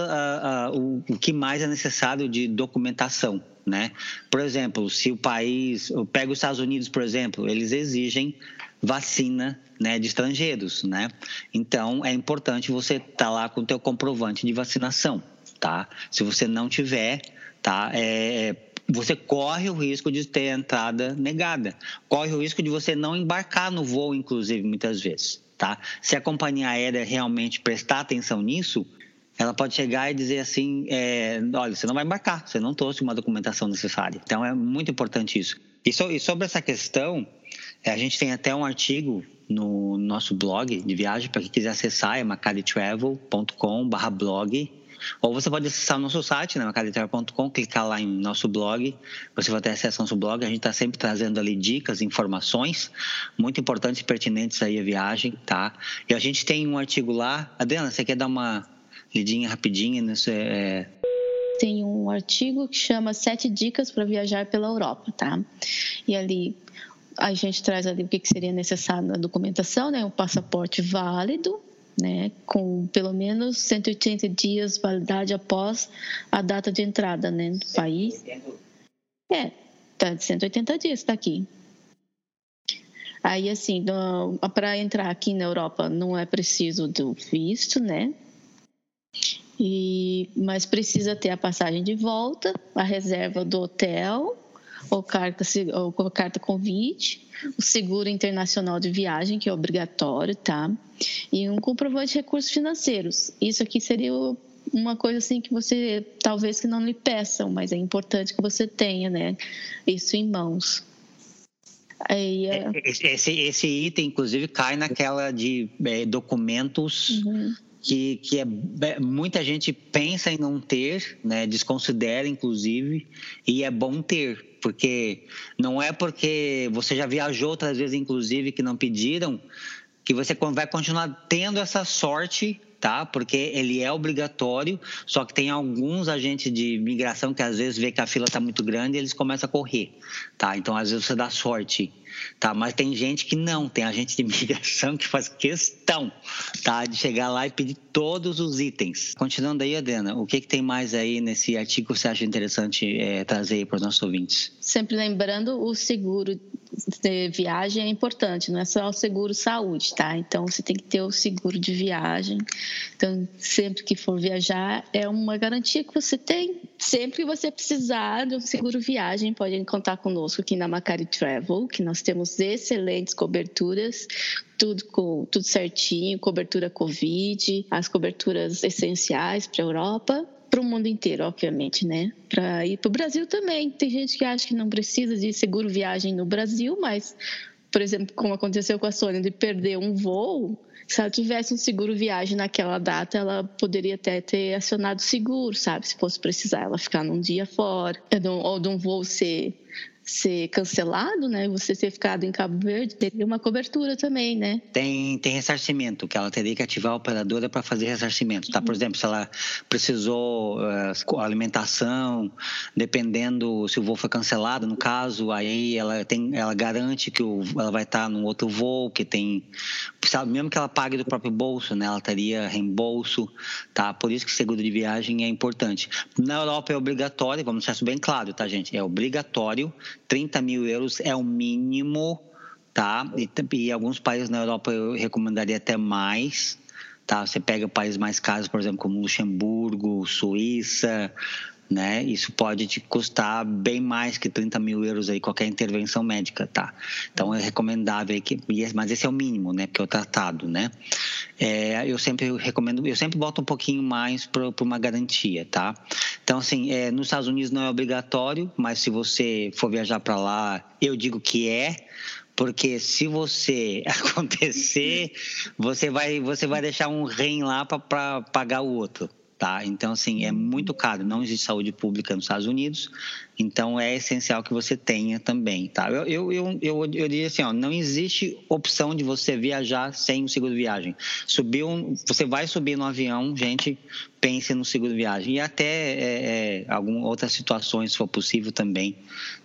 o, o que mais é necessário de documentação. Né? Por exemplo, se o país. Pega os Estados Unidos, por exemplo, eles exigem vacina né, de estrangeiros, né? Então é importante você estar tá lá com o teu comprovante de vacinação tá? Se você não tiver, tá? É, você corre o risco de ter a entrada negada. Corre o risco de você não embarcar no voo, inclusive, muitas vezes, tá? Se a companhia aérea realmente prestar atenção nisso, ela pode chegar e dizer assim: é, olha, você não vai embarcar, você não trouxe uma documentação necessária. Então é muito importante isso. E, so, e sobre essa questão, é, a gente tem até um artigo no nosso blog de viagem, para quem quiser acessar, é macaritravel.com/blog. Ou você pode acessar o nosso site, né, macaritravel.com, clicar lá em nosso blog, você vai ter acesso ao nosso blog. A gente está sempre trazendo ali dicas, informações muito importantes e pertinentes aí à viagem, tá? E a gente tem um artigo lá. Adriana, você quer dar uma lidinha rapidinha nesse. É... Tem um artigo que chama Sete Dicas para Viajar pela Europa, tá? E ali a gente traz ali o que seria necessário na documentação, né? Um passaporte válido, né? Com pelo menos 180 dias de validade após a data de entrada, né? Do país. É, tá de 180 dias, está aqui. Aí, assim, para entrar aqui na Europa não é preciso do visto, né? E, mas precisa ter a passagem de volta, a reserva do hotel, ou carta, ou carta convite, o seguro internacional de viagem, que é obrigatório, tá? E um comprovante de recursos financeiros. Isso aqui seria uma coisa assim que você talvez que não lhe peçam, mas é importante que você tenha, né? Isso em mãos. Aí, é... esse, esse item, inclusive, cai naquela de é, documentos uhum que, que é, muita gente pensa em não ter, né, desconsidera inclusive, e é bom ter, porque não é porque você já viajou outras vezes, inclusive, que não pediram, que você vai continuar tendo essa sorte tá? Porque ele é obrigatório, só que tem alguns agentes de migração que às vezes vê que a fila está muito grande e eles começam a correr, tá? Então às vezes você dá sorte tá? Mas tem gente que não, tem agente de migração que faz questão, tá? De chegar lá e pedir todos os itens. Continuando aí, Adena, o que, que tem mais aí nesse artigo que você acha interessante é, trazer para os nossos ouvintes? Sempre lembrando o seguro de viagem é importante, não é só o seguro saúde, tá? Então você tem que ter o seguro de viagem. Então, sempre que for viajar, é uma garantia que você tem. Sempre que você precisar de um seguro viagem, pode contar conosco aqui na Macari Travel, que nós temos excelentes coberturas, tudo com tudo certinho, cobertura Covid, as coberturas essenciais para a Europa para o mundo inteiro, obviamente, né? Para ir para o Brasil também. Tem gente que acha que não precisa de seguro viagem no Brasil, mas, por exemplo, como aconteceu com a Sônia, de perder um voo, se ela tivesse um seguro viagem naquela data, ela poderia até ter acionado seguro, sabe? Se fosse precisar ela ficar num dia fora, ou de um voo ser ser cancelado, né? Você ter ficado em Cabo Verde, teria uma cobertura também, né? Tem, tem ressarcimento, que ela teria que ativar a operadora para fazer ressarcimento, tá? Por uhum. exemplo, se ela precisou uh, alimentação, dependendo se o voo foi cancelado, no caso, aí ela tem, ela garante que o, ela vai estar num outro voo que tem, sabe, mesmo que ela pague do próprio bolso, né? Ela teria reembolso, tá? Por isso que seguro de viagem é importante. Na Europa é obrigatório, vamos deixar isso bem claro, tá, gente? É obrigatório 30 mil euros é o mínimo, tá? E, e alguns países na Europa eu recomendaria até mais, tá? Você pega países mais caros, por exemplo, como Luxemburgo, Suíça, né? Isso pode te custar bem mais que 30 mil euros aí qualquer intervenção médica, tá? Então é recomendável que, mas esse é o mínimo, né? Porque é o tratado, né? É, eu sempre recomendo, eu sempre boto um pouquinho mais para uma garantia, tá? Então assim, é, nos Estados Unidos não é obrigatório, mas se você for viajar para lá, eu digo que é, porque se você acontecer, você vai, você vai deixar um rem lá para pagar o outro. Tá? Então, assim, é muito caro, não existe saúde pública nos Estados Unidos, então é essencial que você tenha também, tá? Eu, eu, eu, eu, eu diria assim, ó, não existe opção de você viajar sem o seguro viagem. Subir um, você vai subir no avião, gente, pense no seguro viagem. E até é, é, algumas outras situações, se for possível também,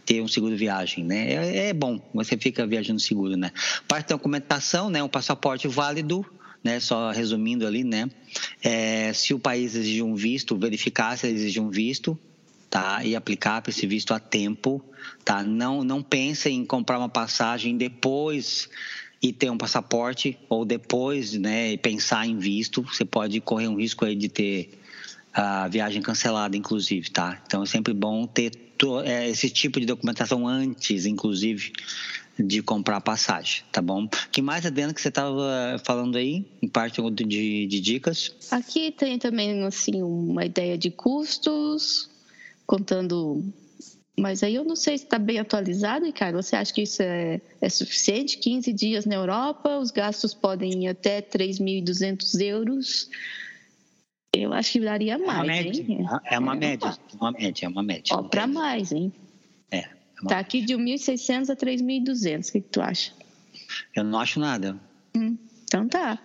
ter um seguro viagem, né? É, é bom, você fica viajando seguro, né? Parte da documentação, né? Um passaporte válido, né? Só resumindo ali, né? É, se o país exige um visto, verificar se exige um visto, tá? E aplicar para esse visto a tempo, tá? Não, não pense em comprar uma passagem depois e ter um passaporte ou depois, né? Pensar em visto, você pode correr um risco aí de ter a viagem cancelada, inclusive, tá? Então é sempre bom ter é, esse tipo de documentação antes, inclusive, de comprar passagem, tá bom? que mais, Adriana, que você estava falando aí, em parte de, de dicas? Aqui tem também, assim, uma ideia de custos, contando mas aí eu não sei se está bem atualizado, Ricardo. Você acha que isso é, é suficiente? 15 dias na Europa, os gastos podem ir até 3.200 euros. Eu acho que daria mais, é uma média, hein? É uma é média, uma média, é uma média. Ó, para mais, hein? É. é tá aqui de 1.600 a 3.200. O que, que tu acha? Eu não acho nada. Hum, então tá.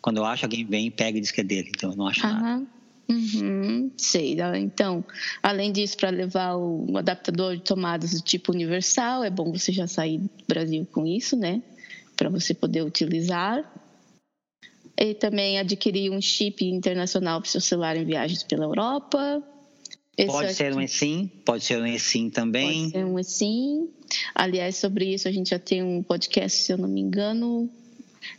Quando eu acho, alguém vem e pega e diz que é dele. Então eu não acho Aham. nada. Uhum, sei. Então, além disso, para levar o adaptador de tomadas do tipo universal, é bom você já sair do Brasil com isso, né? Para você poder utilizar. E também adquirir um chip internacional para o seu celular em viagens pela Europa. Esse pode ser um eSIM, pode ser um eSIM também. Pode ser um eSIM. Aliás, sobre isso a gente já tem um podcast, se eu não me engano,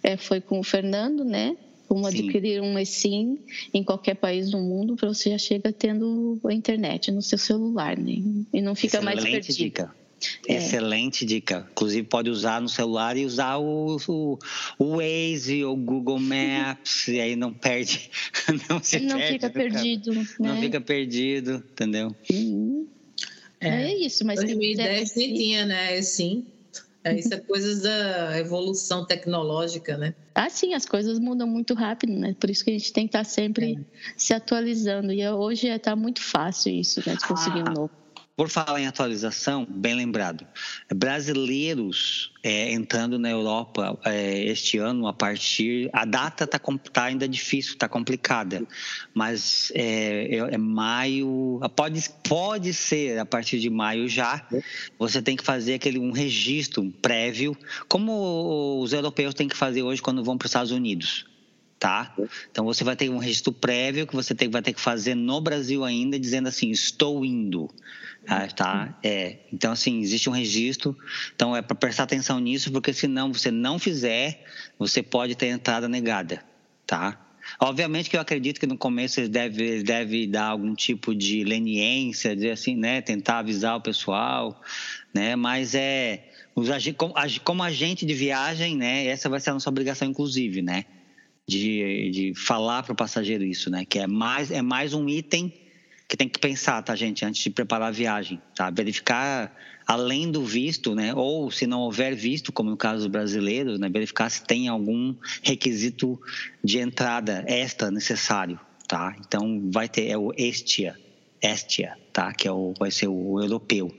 é, foi com o Fernando, né? como Sim. adquirir um eSIM em qualquer país do mundo para você já chega tendo a internet no seu celular, né? E não fica Excelente mais perdido. Dica. É. Excelente dica. Inclusive pode usar no celular e usar o, o, o Waze ou Google Maps e aí não perde, não se não perde fica perdido, né? não fica perdido, entendeu? Uhum. É. é. isso, mas 2010 nem tinha, né? Sim. É, isso é coisas da evolução tecnológica, né? Ah, sim, as coisas mudam muito rápido, né? Por isso que a gente tem que estar sempre é. se atualizando. E hoje está muito fácil isso, né? De conseguir ah. um novo. Por falar em atualização, bem lembrado, brasileiros é, entrando na Europa é, este ano, a partir. A data está tá ainda difícil, está complicada, mas é, é, é, maio. Pode, pode ser a partir de maio já. Você tem que fazer aquele, um registro prévio, como os europeus têm que fazer hoje quando vão para os Estados Unidos tá? Então você vai ter um registro prévio que você tem, vai ter que fazer no Brasil ainda, dizendo assim, estou indo. Ah, tá? É. Então, assim, existe um registro. Então, é para prestar atenção nisso, porque senão você não fizer, você pode ter entrada negada, tá? Obviamente que eu acredito que no começo eles devem deve dar algum tipo de leniência, dizer assim, né? Tentar avisar o pessoal, né? Mas é como agente de viagem, né? Essa vai ser a nossa obrigação, inclusive, né? De, de falar para o passageiro isso, né? Que é mais, é mais um item que tem que pensar, tá, gente, antes de preparar a viagem, tá? Verificar além do visto, né? Ou se não houver visto, como no caso brasileiro, né? Verificar se tem algum requisito de entrada extra necessário, tá? Então vai ter é o Estia, Estia, tá? Que é o, vai ser o europeu.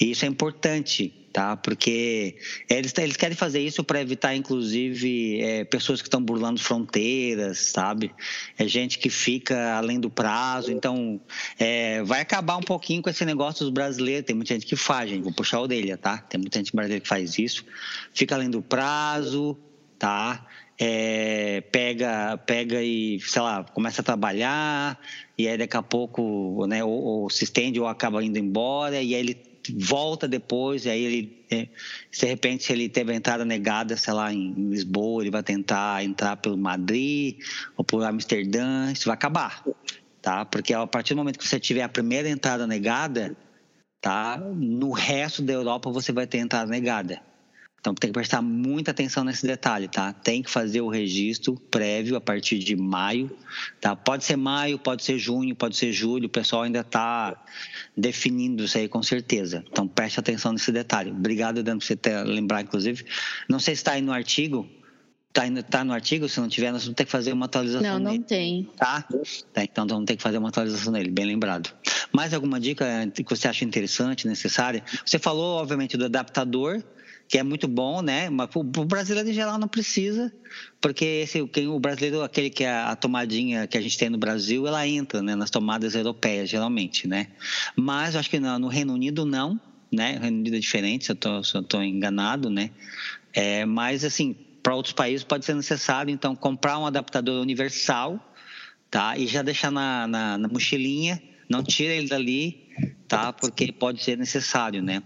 E isso é importante, tá? Porque eles, eles querem fazer isso para evitar, inclusive, é, pessoas que estão burlando fronteiras, sabe? É gente que fica além do prazo. Então, é, vai acabar um pouquinho com esse negócio dos brasileiros. Tem muita gente que faz, gente. Vou puxar a orelha, tá? Tem muita gente brasileira que faz isso. Fica além do prazo, tá? É, pega, pega e, sei lá, começa a trabalhar, e aí daqui a pouco, né, ou, ou se estende ou acaba indo embora, e aí ele volta depois, e aí ele, é, de repente ele teve a entrada negada, sei lá, em Lisboa, ele vai tentar entrar pelo Madrid ou por Amsterdã, isso vai acabar, tá? Porque a partir do momento que você tiver a primeira entrada negada, tá? No resto da Europa você vai ter entrada negada. Então tem que prestar muita atenção nesse detalhe, tá? Tem que fazer o registro prévio a partir de maio, tá? Pode ser maio, pode ser junho, pode ser julho, o pessoal ainda está definindo isso aí com certeza. Então preste atenção nesse detalhe. Obrigado, Dan, por você ter, lembrar, inclusive. Não sei se está aí no artigo, Tá, tá, no artigo? Se não tiver, nós vamos ter que fazer uma atualização Não, não nele. tem. Tá? tá? Então vamos ter que fazer uma atualização nele, bem lembrado. Mais alguma dica que você acha interessante, necessária? Você falou, obviamente, do adaptador, que é muito bom, né? Mas o brasileiro em geral não precisa, porque esse, quem, o brasileiro, aquele que é a tomadinha que a gente tem no Brasil, ela entra né, nas tomadas europeias, geralmente, né? Mas eu acho que no, no Reino Unido não, né? O Reino Unido é diferente, se eu estou enganado, né? É, mas, assim, para outros países pode ser necessário, então, comprar um adaptador universal, tá? E já deixar na, na, na mochilinha, não tira ele dali, tá? Porque pode ser necessário, né?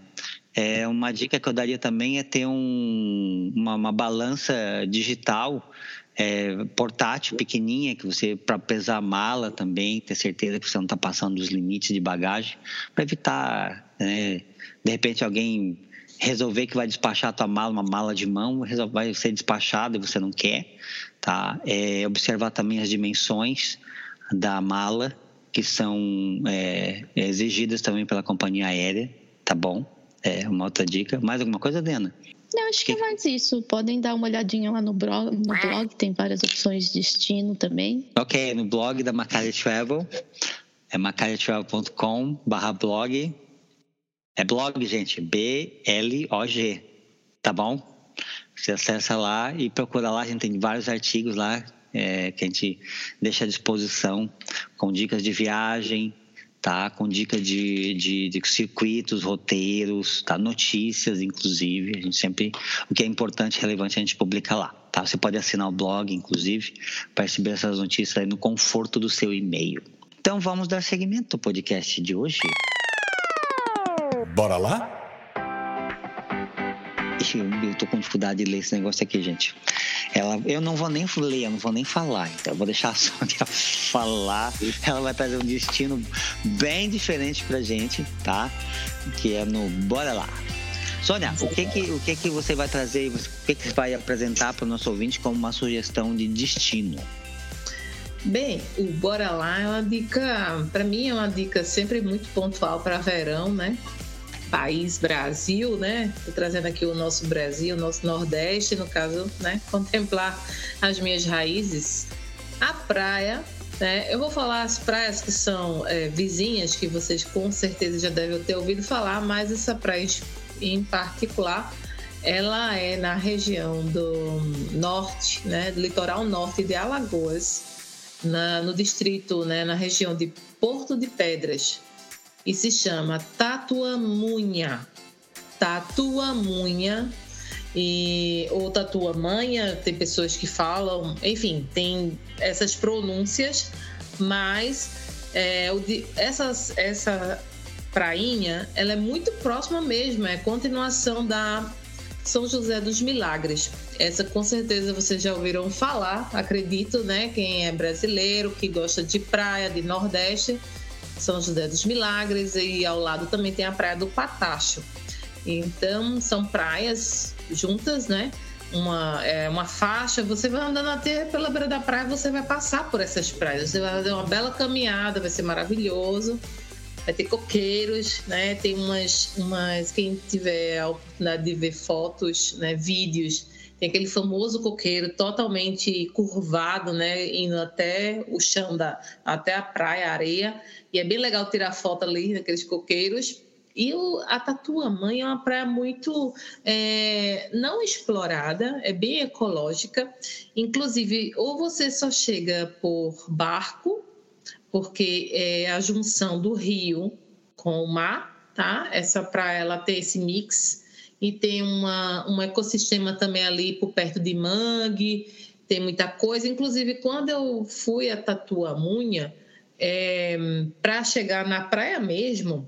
É, uma dica que eu daria também é ter um, uma, uma balança digital é, portátil, pequenininha, que você para pesar a mala também, ter certeza que você não está passando dos limites de bagagem, para evitar, né, de repente alguém resolver que vai despachar a tua mala, uma mala de mão, vai ser despachado e você não quer, tá? É, observar também as dimensões da mala que são é, exigidas também pela companhia aérea, tá bom? É uma outra dica. Mais alguma coisa, Dena? Não, acho que, é mais isso. Podem dar uma olhadinha lá no blog, no blog, tem várias opções de destino também. Ok, no blog da Macalha Travel, é macalhatravel.com barra blog. É blog, gente, B-L-O-G, tá bom? Você acessa lá e procura lá, a gente tem vários artigos lá é, que a gente deixa à disposição com dicas de viagem, tá? Com dicas de, de, de, circuitos, roteiros, tá? Notícias, inclusive. A gente sempre, o que é importante, relevante, a gente publica lá, tá? Você pode assinar o blog, inclusive, para receber essas notícias aí no conforto do seu e-mail. Então vamos dar seguimento ao podcast de hoje. Bora lá? Eu tô com dificuldade de ler esse negócio aqui, gente. Ela, eu não vou nem ler, eu não vou nem falar. Então, eu vou deixar a Sônia falar. Ela vai trazer um destino bem diferente pra gente, tá? Que é no Bora Lá. Sônia, o que que, o que que você vai trazer, o que que vai apresentar para o nosso ouvinte como uma sugestão de destino? Bem, o Bora Lá é uma dica, para mim é uma dica sempre muito pontual para verão, né? País Brasil, né? Trazendo aqui o nosso Brasil, o nosso Nordeste, no caso, né? Contemplar as minhas raízes. A praia, né? Eu vou falar as praias que são é, vizinhas, que vocês com certeza já devem ter ouvido falar, mas essa praia em particular, ela é na região do norte, né? Do litoral norte de Alagoas, na, no distrito, né? Na região de Porto de Pedras e se chama Tatuamunha. Tatuamunha e ou Tatuamanha, tem pessoas que falam, enfim, tem essas pronúncias, mas é, o essas, essa prainha, ela é muito próxima mesmo, é continuação da São José dos Milagres. Essa com certeza vocês já ouviram falar, acredito, né? Quem é brasileiro, que gosta de praia, de Nordeste, são José dos Milagres e ao lado também tem a Praia do Patacho. Então, são praias juntas, né? Uma, é, uma faixa, você vai andando até pela beira da praia, você vai passar por essas praias. Você vai fazer uma bela caminhada, vai ser maravilhoso. Vai ter coqueiros, né? Tem umas, umas quem tiver a oportunidade de ver fotos, né? vídeos, tem aquele famoso coqueiro totalmente curvado, né? Indo até o chão da, até a praia, a areia. E é bem legal tirar foto ali naqueles coqueiros. E o, a Tatuamãe é uma praia muito é, não explorada, é bem ecológica. Inclusive, ou você só chega por barco, porque é a junção do rio com o mar, tá? Essa praia ela tem esse mix e tem uma, um ecossistema também ali por perto de mangue, tem muita coisa. Inclusive, quando eu fui a Tatuamunha, é, para chegar na praia mesmo,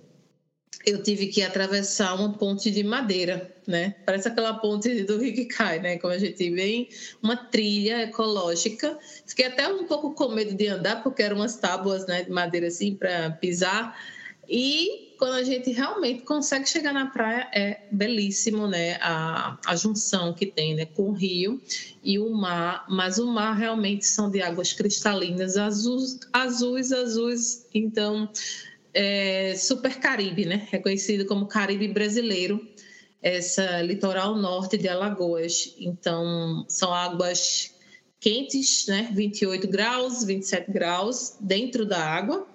eu tive que atravessar uma ponte de madeira, né? Parece aquela ponte do rio que cai, né? Como a gente vê, uma trilha ecológica. Fiquei até um pouco com medo de andar, porque eram umas tábuas né, de madeira assim para pisar. E quando a gente realmente consegue chegar na praia, é belíssimo, né? A, a junção que tem né, com o rio e o mar, mas o mar realmente são de águas cristalinas, azuis, azuis, azuis. Então, é super Caribe, né? É conhecido como Caribe brasileiro, essa litoral norte de Alagoas. Então, são águas quentes, né? 28 graus, 27 graus dentro da água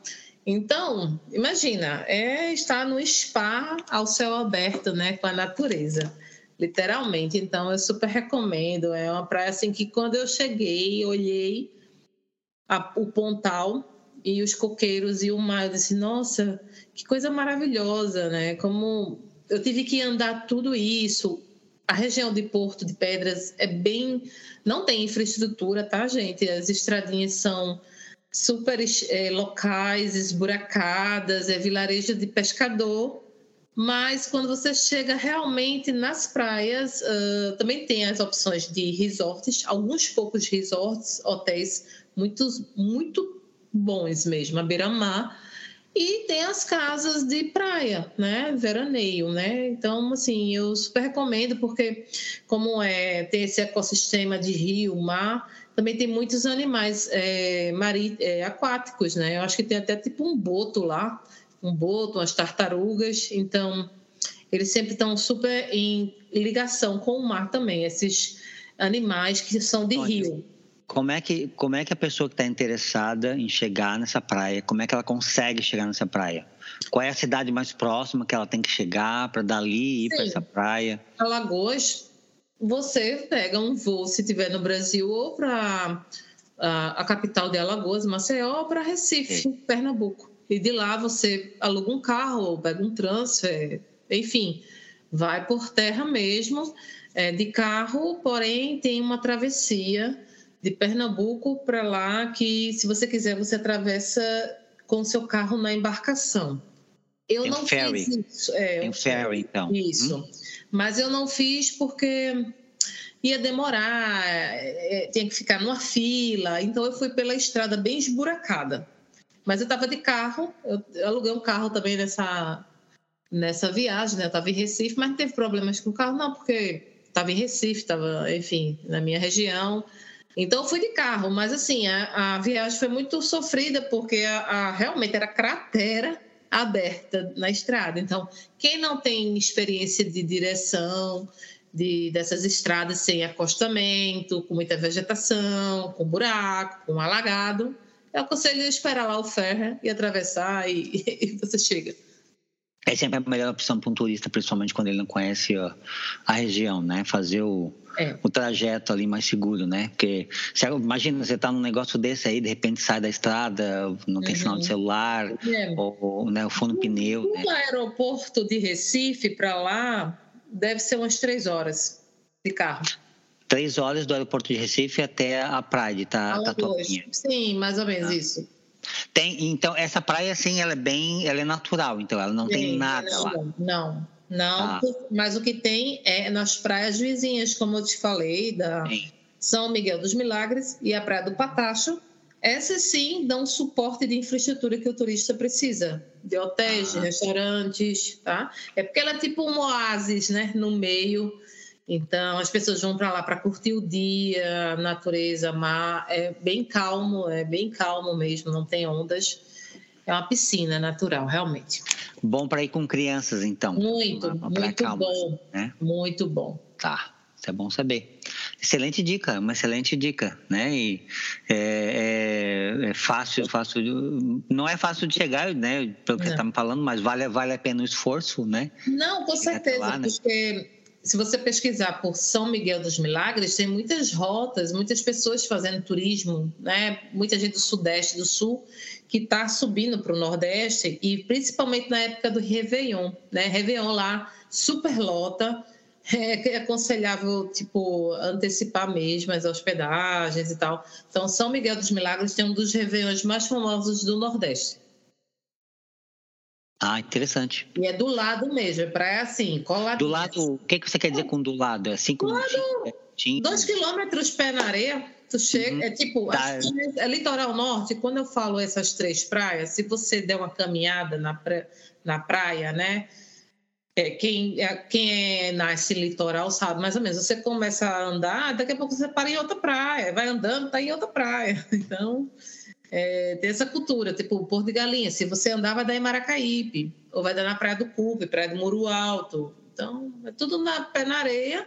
então, imagina, é estar no spa ao céu aberto, né, com a natureza, literalmente. Então, eu super recomendo. É uma praia assim que quando eu cheguei, olhei a, o pontal e os coqueiros e o mar, eu disse, nossa, que coisa maravilhosa, né? Como eu tive que andar tudo isso. A região de Porto de Pedras é bem, não tem infraestrutura, tá, gente? As estradinhas são super é, locais, esburacadas, é vilarejo de pescador. Mas quando você chega realmente nas praias, uh, também tem as opções de resorts, alguns poucos resorts, hotéis muito, muito bons mesmo, a beira-mar. E tem as casas de praia, né? Veraneio, né? Então, assim, eu super recomendo, porque como é, tem esse ecossistema de rio, mar, também tem muitos animais é, é, aquáticos, né? Eu acho que tem até tipo um boto lá, um boto, umas tartarugas. Então, eles sempre estão super em ligação com o mar também, esses animais que são de rio. Como é que, como é que a pessoa que está interessada em chegar nessa praia, como é que ela consegue chegar nessa praia? Qual é a cidade mais próxima que ela tem que chegar para dali ir para essa praia? Alagoas, você pega um voo se estiver no Brasil ou para a, a, capital de Alagoas, Maceió, ou para Recife, Sim. Pernambuco. E de lá você aluga um carro ou pega um transfer, enfim, vai por terra mesmo, é, de carro, porém tem uma travessia de Pernambuco para lá que, se você quiser, você atravessa com seu carro na embarcação. Eu não ferry. fiz isso. É, um ferry, então. Isso. Hum? Mas eu não fiz porque ia demorar, é, é, tinha que ficar numa fila, então eu fui pela estrada bem esburacada. Mas eu estava de carro, eu aluguei um carro também nessa, nessa viagem, né? Eu estava em Recife, mas não teve problemas com o carro, não, porque estava em Recife, estava, enfim, na minha região. Então eu fui de carro, mas assim, a, a viagem foi muito sofrida, porque a, a, realmente era cratera aberta na estrada. Então, quem não tem experiência de direção de, dessas estradas sem acostamento, com muita vegetação, com buraco, com alagado, eu aconselho esperar lá o ferro e atravessar e, e você chega. É sempre a melhor opção para um turista, principalmente quando ele não conhece a região, né? Fazer o, é. o trajeto ali mais seguro, né? Porque se, imagina, você está num negócio desse aí, de repente sai da estrada, não tem uhum. sinal de celular, é. ou, ou né, o fundo do pneu. Do né? aeroporto de Recife para lá deve ser umas três horas de carro. Três horas do aeroporto de Recife até a praia tá, tá Sim, mais ou menos ah. isso. Tem, então, essa praia, assim, ela é bem, ela é natural, então ela não Sim, tem nada não, lá. Não, não, ah. mas o que tem é nas praias vizinhas, como eu te falei, da sim. São Miguel dos Milagres e a Praia do Patacho. Essas sim dão suporte de infraestrutura que o turista precisa, de hotéis, ah. de restaurantes, tá? É porque ela é tipo um oásis, né, no meio então, as pessoas vão para lá para curtir o dia, natureza, mar. É bem calmo, é bem calmo mesmo, não tem ondas. É uma piscina natural, realmente. Bom para ir com crianças, então. Muito, muito calma, bom. Né? Muito bom. Tá, isso é bom saber. Excelente dica, uma excelente dica, né? E é, é, é fácil, fácil. Não é fácil de chegar, né? Pelo que você está me falando, mas vale, vale a pena o esforço, né? Não, com certeza, lá, né? porque se você pesquisar por São Miguel dos Milagres, tem muitas rotas, muitas pessoas fazendo turismo, né? muita gente do Sudeste do Sul que está subindo para o Nordeste e principalmente na época do Réveillon, né? Réveillon lá, super lota, é, é aconselhável, tipo, antecipar mesmo as hospedagens e tal. Então, São Miguel dos Milagres tem um dos Réveillons mais famosos do Nordeste. Ah, interessante. E é do lado mesmo, é praia assim, coladinho. Do lado, o que, que você quer dizer com do lado? É cinco do lado, dois quilômetros pé na areia, tu chega, uhum. é tipo, tá. é litoral norte, quando eu falo essas três praias, se você der uma caminhada na, pra, na praia, né, é, quem, é, quem é, nasce litoral sabe mais ou menos, você começa a andar, daqui a pouco você para em outra praia, vai andando, tá em outra praia, então é, tem essa cultura, tipo o Porto de Galinha. Se você andar, vai dar em Maracaípe, ou vai dar na Praia do Cupe, Praia do Muro Alto. Então, é tudo na pé na areia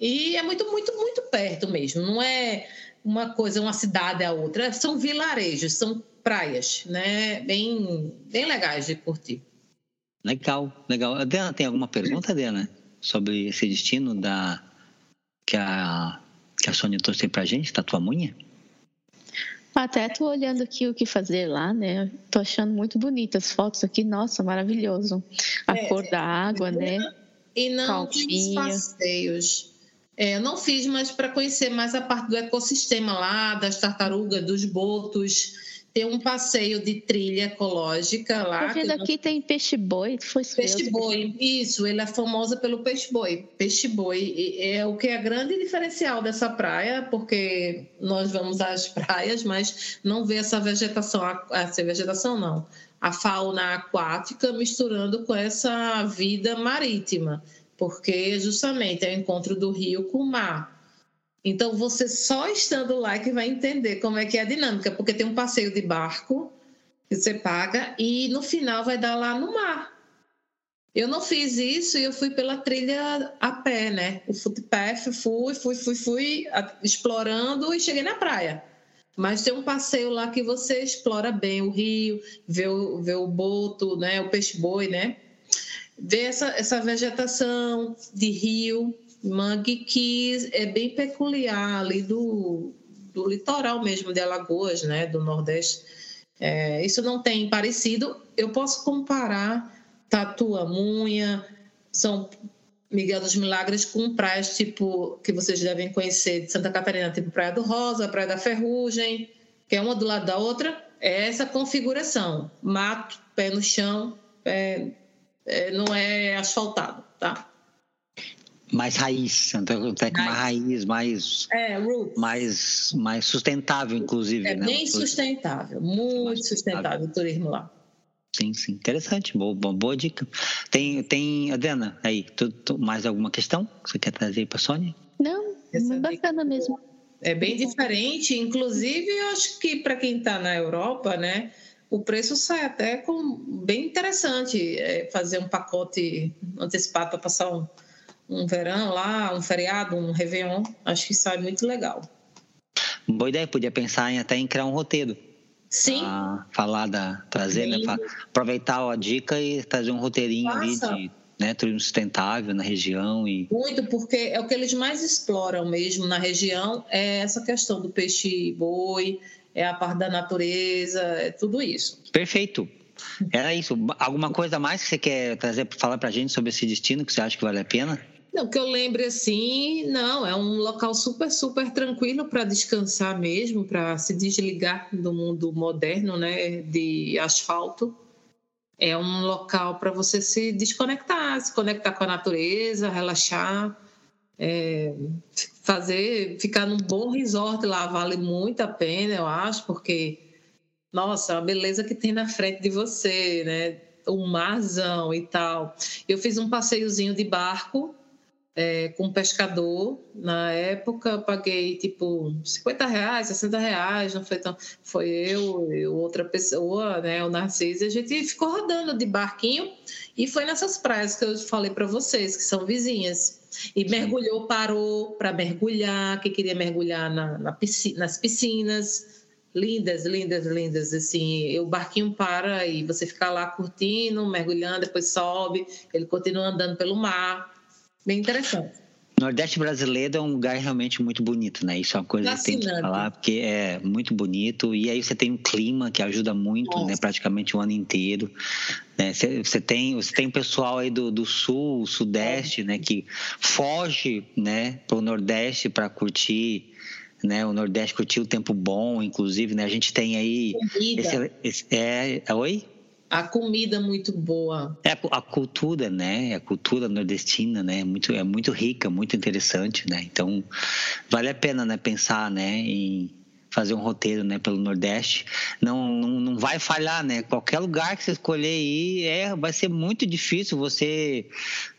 e é muito, muito, muito perto mesmo. Não é uma coisa, uma cidade a outra. São vilarejos, são praias, né? Bem, bem legais de curtir. Legal, legal. A Diana, tem alguma pergunta, Diana, sobre esse destino da que a, que a Sônia trouxe pra gente, Tatuamunha? Até tô olhando aqui o que fazer lá, né? Tô achando muito bonitas as fotos aqui, nossa, maravilhoso. A é, cor da água, né? E não os passeios. É, não fiz, mas para conhecer mais a parte do ecossistema lá, das tartarugas, dos botos, Tem um passeio de trilha ecológica lá. Tô vendo aqui tem peixe-boi. Foi Peixe-boi, isso. Ele é famosa pelo peixe-boi. Peixe-boi é o que é grande diferencial dessa praia, porque nós vamos às praias, mas não vê essa vegetação, essa vegetação não, a fauna aquática misturando com essa vida marítima, porque justamente é o encontro do rio com o mar. Então, você só estando lá que vai entender como é que é a dinâmica, porque tem um passeio de barco que você paga e no final vai dar lá no mar. Eu não fiz isso e eu fui pela trilha a pé, né? O footpath, fui, fui, fui, fui explorando e cheguei na praia. Mas tem um passeio lá que você explora bem o rio, vê o, vê o boto, né? O peixe-boi, né? Vê essa, essa vegetação de rio mangue que é bem peculiar ali do, do litoral mesmo de Alagoas, né, do Nordeste. É, isso não tem parecido. Eu posso comparar Tatuamunha, São Miguel dos Milagres com praias tipo que vocês devem conhecer de Santa Catarina, tipo Praia do Rosa, Praia da Ferrugem, que é uma do lado da outra. É essa configuração: mato, pé no chão, é, é, não é asfaltado, tá? mais raiz, então tem uma raiz mais é, mais mais sustentável inclusive, é né? bem sustentável, muito sustentável o turismo lá. Sim, sim, interessante, boa, boa, boa dica. Tem, tem, Adriana, aí, tu, tu, mais alguma questão que você quer trazer para a Sônia? Não, Essa é bacana mesmo. É bem diferente, inclusive eu acho que para quem está na Europa, né, o preço sai até com bem interessante é, fazer um pacote antecipado para passar um, um verão lá, um feriado, um Réveillon, acho que sai muito legal. Boa ideia, podia pensar em, até em criar um roteiro. Sim. falar da. trazer, né, aproveitar a dica e trazer um roteirinho ali de né, turismo sustentável na região. E... Muito, porque é o que eles mais exploram mesmo na região, é essa questão do peixe-boi, é a parte da natureza, é tudo isso. Perfeito. Era isso. Alguma coisa mais que você quer trazer, falar para a gente sobre esse destino que você acha que vale a pena? Não, que eu lembre assim, não, é um local super, super tranquilo para descansar mesmo, para se desligar do mundo moderno, né, de asfalto. É um local para você se desconectar, se conectar com a natureza, relaxar, é, fazer, ficar num bom resort lá vale muito a pena, eu acho, porque, nossa, a beleza que tem na frente de você, né, o marzão e tal. Eu fiz um passeiozinho de barco é, com um pescador. Na época, paguei tipo 50 reais, 60 reais, não foi tão. Foi eu e outra pessoa, né, o Narciso, e a gente ficou rodando de barquinho e foi nessas praias que eu falei para vocês, que são vizinhas. E mergulhou, parou para mergulhar, que queria mergulhar na, na piscina, nas piscinas. Lindas, lindas, lindas. Assim, o barquinho para e você fica lá curtindo, mergulhando, depois sobe, ele continua andando pelo mar Bem interessante. Nordeste brasileiro é um lugar realmente muito bonito, né? Isso é uma coisa que tem que falar, porque é muito bonito. E aí você tem um clima que ajuda muito, né? Nossa. né? Praticamente o ano inteiro. Né? Você, você, tem, você tem pessoal aí do, do sul, sudeste, é. né? Que foge, né? Para o Nordeste para curtir né? O Nordeste curtir o tempo bom, inclusive, né? A gente tem aí. Esse, esse, é, oi? A comida muito boa. É a, cultura, né? A cultura nordestina, né? É muito, é muito rica, muito interessante, né? Então, vale a pena, né? Pensar, né? Em fazer um roteiro, né? Pelo Nordeste. Não, não, não vai falhar, né? Qualquer lugar que você escolher aí, é, vai ser muito difícil você,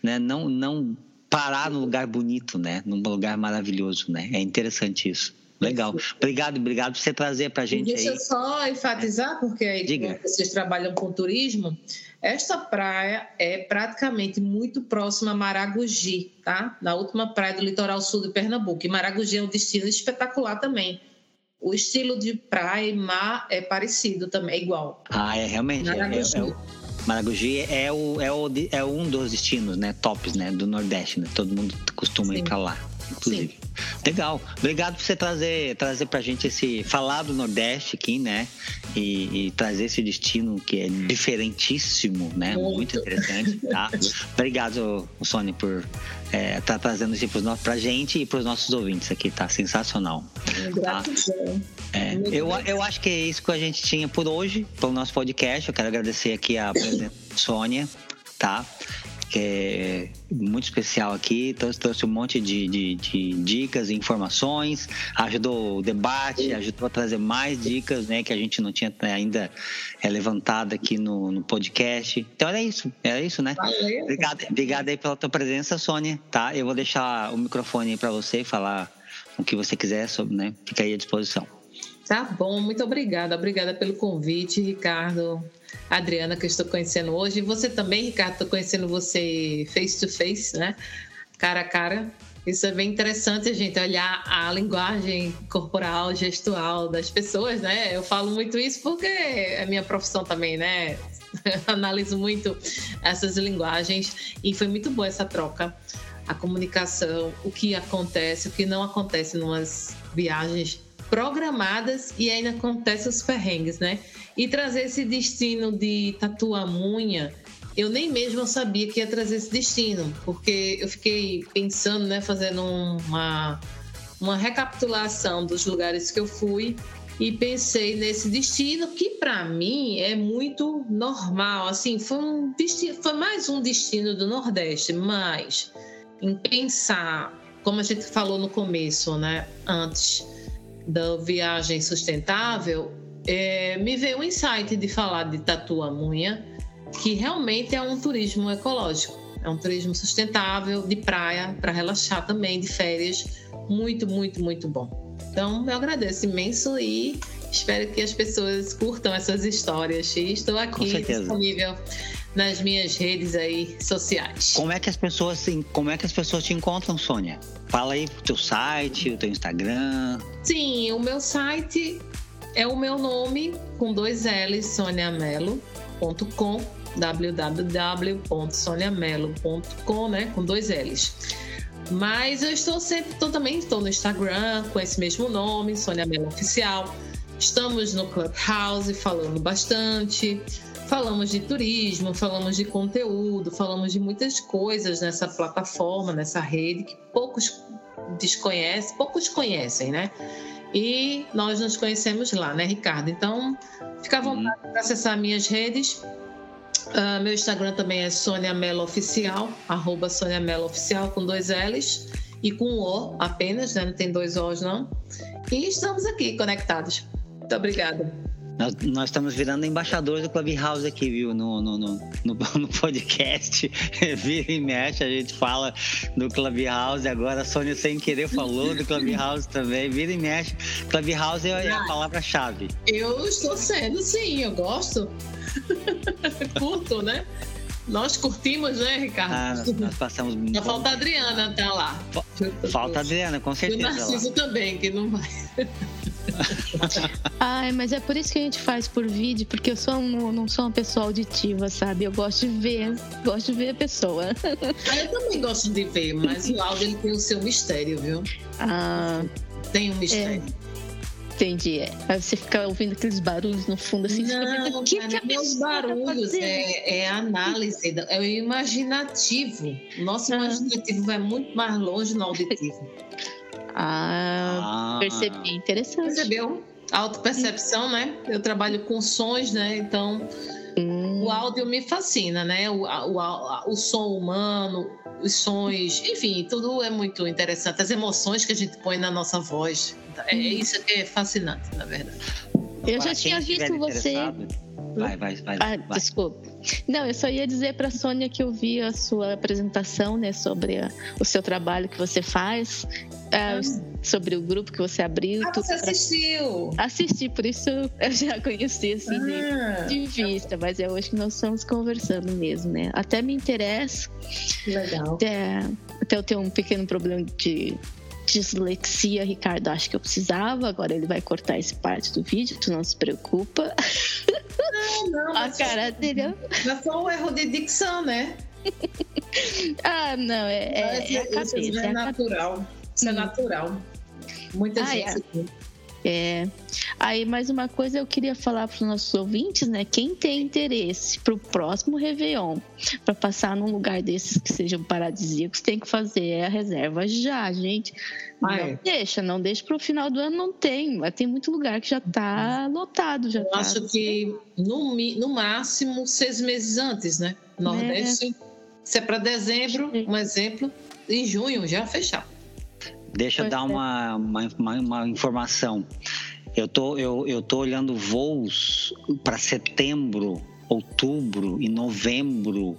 né? Não, não parar num lugar bonito, né? Num lugar maravilhoso, né? É interessante isso. Legal. Obrigado, obrigado por você trazer para a gente Deixa aí. eu só enfatizar, porque aí Diga. vocês trabalham com turismo, esta praia é praticamente muito próxima a Maragogi, tá? Na última praia do litoral sul de Pernambuco. E Maragogi é um destino espetacular também. O estilo de praia e mar é parecido também, é igual. Ah, é realmente. Maragogi. É, é, é, Maragogi é, o, é, o, é um dos destinos, né? Tops, né? Do Nordeste, né? Todo mundo costuma Sim. ir para lá. Inclusive. Sim. Legal. Obrigado por você trazer, trazer pra gente esse. falar do Nordeste aqui, né? E, e trazer esse destino que é diferentíssimo, né? Muito, Muito interessante, tá? Obrigado, Sônia, por estar é, tá trazendo isso para pra gente e pros nossos ouvintes aqui, tá? Sensacional. Tá? É, eu, eu acho que é isso que a gente tinha por hoje, pelo nosso podcast. Eu quero agradecer aqui a presença Sônia, tá? É muito especial aqui. Trouxe, trouxe um monte de, de, de dicas e informações, ajudou o debate, ajudou a trazer mais dicas né, que a gente não tinha ainda é, levantado aqui no, no podcast. Então era isso, era isso, né? Valeu. Obrigado, obrigado aí pela tua presença, Sônia. Tá? Eu vou deixar o microfone para você falar o que você quiser sobre, né? Fica aí à disposição. Tá bom, muito obrigada. Obrigada pelo convite, Ricardo. Adriana, que eu estou conhecendo hoje. E você também, Ricardo, estou conhecendo você face to face, né? Cara a cara. Isso é bem interessante a gente olhar a linguagem corporal, gestual das pessoas, né? Eu falo muito isso porque é minha profissão também, né? Analiso muito essas linguagens e foi muito boa essa troca. A comunicação, o que acontece, o que não acontece em umas viagens programadas e ainda acontece os perrengues, né? E trazer esse destino de Tatuamunha, eu nem mesmo sabia que ia trazer esse destino, porque eu fiquei pensando, né, fazendo uma, uma recapitulação dos lugares que eu fui e pensei nesse destino que para mim é muito normal, assim, foi um destino, foi mais um destino do Nordeste, mas em pensar, como a gente falou no começo, né, antes, da viagem sustentável, é, me veio um insight de falar de Tatuamunha, que realmente é um turismo ecológico, é um turismo sustentável, de praia, para relaxar também, de férias, muito, muito, muito bom. Então, eu agradeço imenso e espero que as pessoas curtam essas histórias. E estou aqui disponível nas minhas redes aí sociais. Como é que as pessoas, como é que as pessoas te encontram, Sônia? Fala aí o teu site, o teu Instagram. Sim, o meu site é o meu nome com dois L's, soniamelo.com www.soniamelo.com, né, com dois L's. Mas eu estou sempre, tô, também estou no Instagram com esse mesmo nome, Sônia Melo Oficial. Estamos no Clubhouse falando bastante. Falamos de turismo, falamos de conteúdo, falamos de muitas coisas nessa plataforma, nessa rede que poucos desconhecem, poucos conhecem, né? E nós nos conhecemos lá, né, Ricardo? Então, fica à uhum. vontade para acessar minhas redes. Uh, meu Instagram também é Sônia Mello Oficial, arroba Sônia Mello Oficial com dois L's e com um O apenas, né? Não tem dois O's, não. E estamos aqui conectados. Muito obrigada. Nós, nós, estamos virando embaixadores do Clubhouse aqui, viu? No, no, no, no, podcast. Vira e mexe, a gente fala do Clubhouse. Agora a Sônia, sem querer, falou do Clubhouse também. Vira e mexe. Clubhouse é a palavra-chave. Eu estou sendo, sim, eu gosto. Curto, né? Nós curtimos, né, Ricardo? Ah, nós, passamos. Só falta a Adriana tá lá. Falta a Adriana, com certeza. E o Narciso lá. também, que não vai. Ai, mas é por isso que a gente faz por vídeo, porque eu sou um, não sou uma pessoa auditiva, sabe? Eu gosto de ver, gosto de ver a pessoa. Ah, eu também gosto de ver, mas o áudio ele tem o seu mistério, viu? Ah, tem um mistério. É. Entendi. É. Aí você fica ouvindo aqueles barulhos no fundo assim. Não, o que, cara, que meus tá barulhos tá é, é análise, é o imaginativo. Nosso ah. imaginativo vai muito mais longe no auditivo. Ah, ah. percebi. Interessante. Percebeu? Autopercepção, né? Eu trabalho com sons, né? Então, hum. o áudio me fascina, né? O, o, o som humano, os sons, enfim, tudo é muito interessante. As emoções que a gente põe na nossa voz. É hum. isso que é fascinante, na verdade. Eu já tinha visto você. Vai, vai, vai. Ah, vai. desculpa. Não, eu só ia dizer para Sônia que eu vi a sua apresentação, né, sobre a, o seu trabalho que você faz, ah. sobre o grupo que você abriu. Ah, você assistiu? Pra... Assisti, por isso eu já conheci assim ah. de, de, vista, mas é hoje que nós estamos conversando mesmo, né? Até me interessa. Legal. Até, até eu tenho um pequeno problema de dislexia, Ricardo, acho que eu precisava. Agora ele vai cortar esse parte do vídeo, tu não se preocupa. Não, não. A cara dele. Mas só um erro de dicção, né? ah, não, é, é, é, é cabeça. É, é natural. Isso é natural. Muita Ah, gente. É. Aí, mais uma coisa eu queria falar para os nossos ouvintes, né? Quem tem interesse para o próximo Réveillon, para passar num lugar desses que sejam paradisíacos, tem que fazer a reserva já, gente. Não Ah, é. deixa, não deixa para o final do ano, não tem. Mas tem muito lugar que já está lotado, já Eu tá. acho que no, no máximo seis meses antes, né? Nordeste. Se é para dezembro, um exemplo, em junho já fechar. Deixa eu Pois dar é. uma, uma, uma- uma informação. Eu tô, eu, eu tô olhando voos para setembro, outubro e novembro.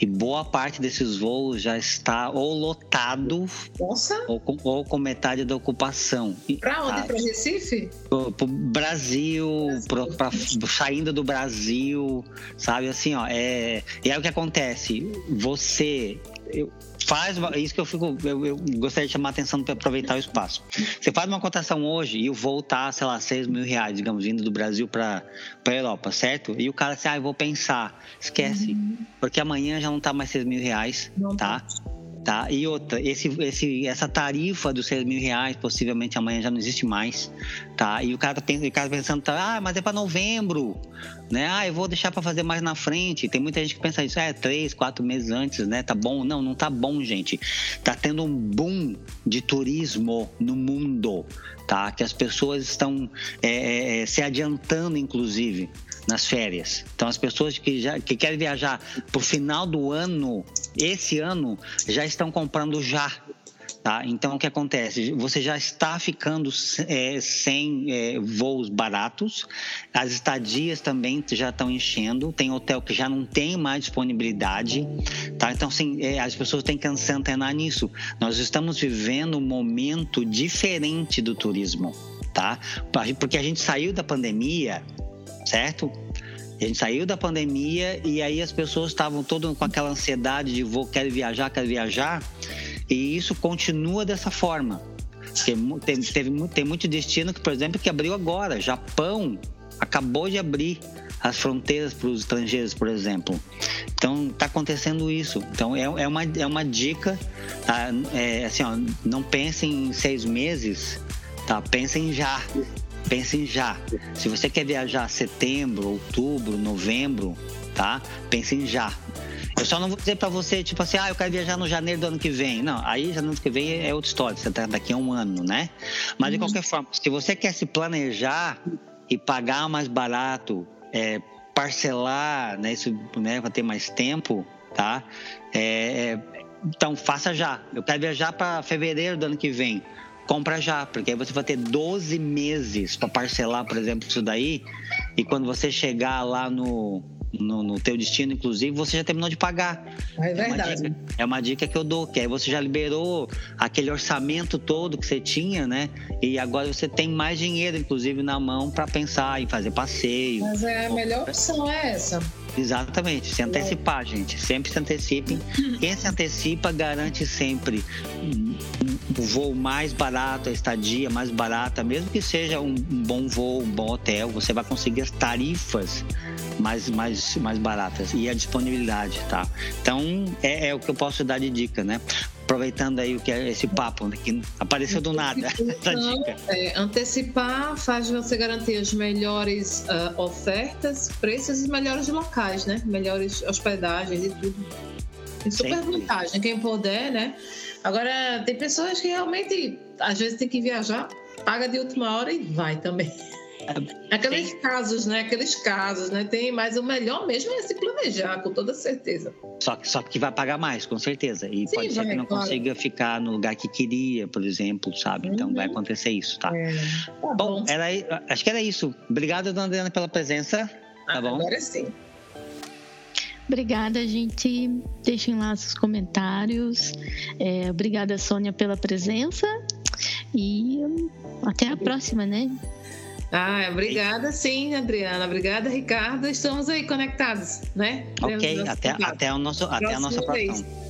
E boa parte desses voos já está ou lotado Nossa, ou com, ou com metade da ocupação. E, para onde? tá? Para Recife? pro, pro Brasil, pro, pra, saindo do Brasil, sabe? Assim, ó, é, e aí o que acontece? Você eu, faz uma- é isso que eu fico, eu, eu gostaria de chamar a atenção para aproveitar o espaço. Você faz uma cotação hoje e o voo tá, sei lá, 6 mil reais, digamos, indo do Brasil para para Europa, certo? E o cara assim, ah, eu vou pensar, esquece, porque amanhã já não tá mais 6 mil reais, Não tá? Tá? E outra, esse, esse, essa tarifa dos 6 mil reais possivelmente amanhã já não existe mais, tá? E o cara, pensa, o cara pensando, tá, ah, mas é para novembro, né? Ah, eu vou deixar para fazer mais na frente. Tem muita gente que pensa isso, é, três, quatro meses antes, né? Tá bom? Não, não tá bom, gente. Tá tendo um boom de turismo no mundo, tá? Que as pessoas estão é, é, se adiantando, inclusive, nas férias. Então, as pessoas que, já, que querem viajar pro final do ano, esse ano, já estão comprando já. Tá? Então, o que acontece? Você já está ficando é, sem é, voos baratos, as estadias também já estão enchendo, tem hotel que já não tem mais disponibilidade. Tá? Então, assim, é, as pessoas têm que se antenar nisso. Nós estamos vivendo um momento diferente do turismo. Tá? Porque a gente saiu da pandemia, certo? A gente saiu da pandemia e aí as pessoas estavam todas com aquela ansiedade de vou, quero viajar, quero viajar. E isso continua dessa forma. Tem, teve, tem muito destino que, por exemplo, que abriu agora. Japão acabou de abrir as fronteiras para os estrangeiros, por exemplo. Então está acontecendo isso. Então é, é, uma, é uma dica. Tá? É, assim, ó, não pensem em seis meses, tá? Pensem já. Pensem já. Se você quer viajar setembro, outubro, novembro, tá? Pensem já. Eu só não vou dizer para você, tipo assim, ah, eu quero viajar no janeiro do ano que vem. Não, aí janeiro do ano que vem é outra história, você tá daqui a um ano, né? Mas de qualquer forma, se você quer se planejar e pagar mais barato, é, parcelar, né, isso, né, para ter mais tempo, tá? É, então faça já. Eu quero viajar para fevereiro do ano que vem compra já, porque aí você vai ter 12 meses para parcelar, por exemplo, isso daí, e quando você chegar lá no, no, no teu destino, inclusive, você já terminou de pagar. É É uma, verdade. dica, é uma dica que eu dou, que aí você já liberou aquele orçamento todo que você tinha, né? E agora você tem mais dinheiro, inclusive, na mão para pensar em fazer passeio. Mas é a melhor opção é essa. Exatamente, se antecipar, gente. Sempre se antecipem. Quem se antecipa garante sempre o voo mais barato, a estadia mais barata, mesmo que seja um, um bom voo, um bom hotel, você vai conseguir as tarifas mais, mais, mais baratas e a disponibilidade, tá? Então, é, é o que eu posso dar de dica, né? Aproveitando aí o que é esse papo, né? que apareceu do nada, essa Então, dica. é, antecipar faz você garantir as melhores ah, ofertas, preços e melhores locais, né? Melhores hospedagens e tudo. Tem super Sempre. vantagem, quem puder, né? Agora, tem pessoas que realmente, às vezes, tem que viajar, paga de última hora e vai também. Aqueles casos, né? Aqueles casos, né? Tem, mas o melhor mesmo é se planejar, com toda certeza. Só que, só que vai pagar mais, com certeza. E Sim, pode ser vai, que não claro. consiga ficar no lugar que queria, por exemplo, sabe? Então Uhum. vai acontecer isso, tá? Tá Bom, era, aí- acho que era isso. Obrigado, dona Adriana, pela presença. Tá bom? Agora sim. Obrigada, gente. Deixem lá seus comentários. É, obrigada, Sônia, pela presença. E hum, até a próxima, né? Ah, obrigada sim, Adriana. Obrigada, Ricardo. Estamos aí conectados, né? Ok, até, até, o nosso, até a nossa próxima.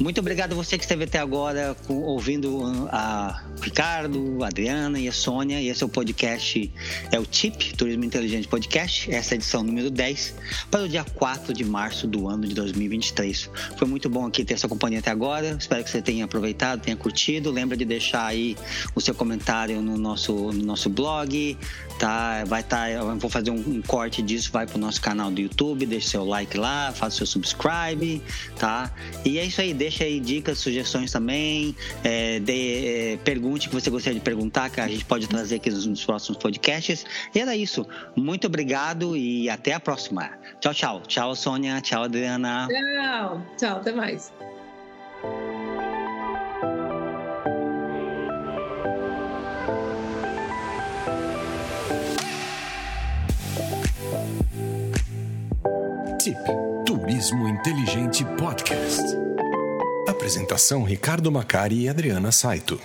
Muito obrigado a você que esteve até agora ouvindo a Ricardo, a Adriana e a Sônia. E esse é o podcast, é o TIP, Turismo Inteligente Podcast, essa é a edição número 10, para o dia 4 de março do ano de 2023. Foi muito bom aqui ter essa companhia até agora. Espero que você tenha aproveitado, tenha curtido. Lembra de deixar aí o seu comentário no nosso, no nosso blog, tá? Vai estar, tá, eu vou fazer um, um corte disso, vai para o nosso canal do YouTube, deixe seu like lá, faça seu subscribe, tá? E é isso aí, deixa aí dicas, sugestões também, é, de, é, pergunte o que você gostaria de perguntar, que a gente pode trazer aqui nos, nos próximos podcasts. E era isso. Muito obrigado e até a próxima. Tchau, tchau. Tchau, Sônia. Tchau, Adriana. Tchau. Tchau, até mais. TIP Turismo Inteligente Podcast. Apresentação Ricardo Macari e Adriana Saito.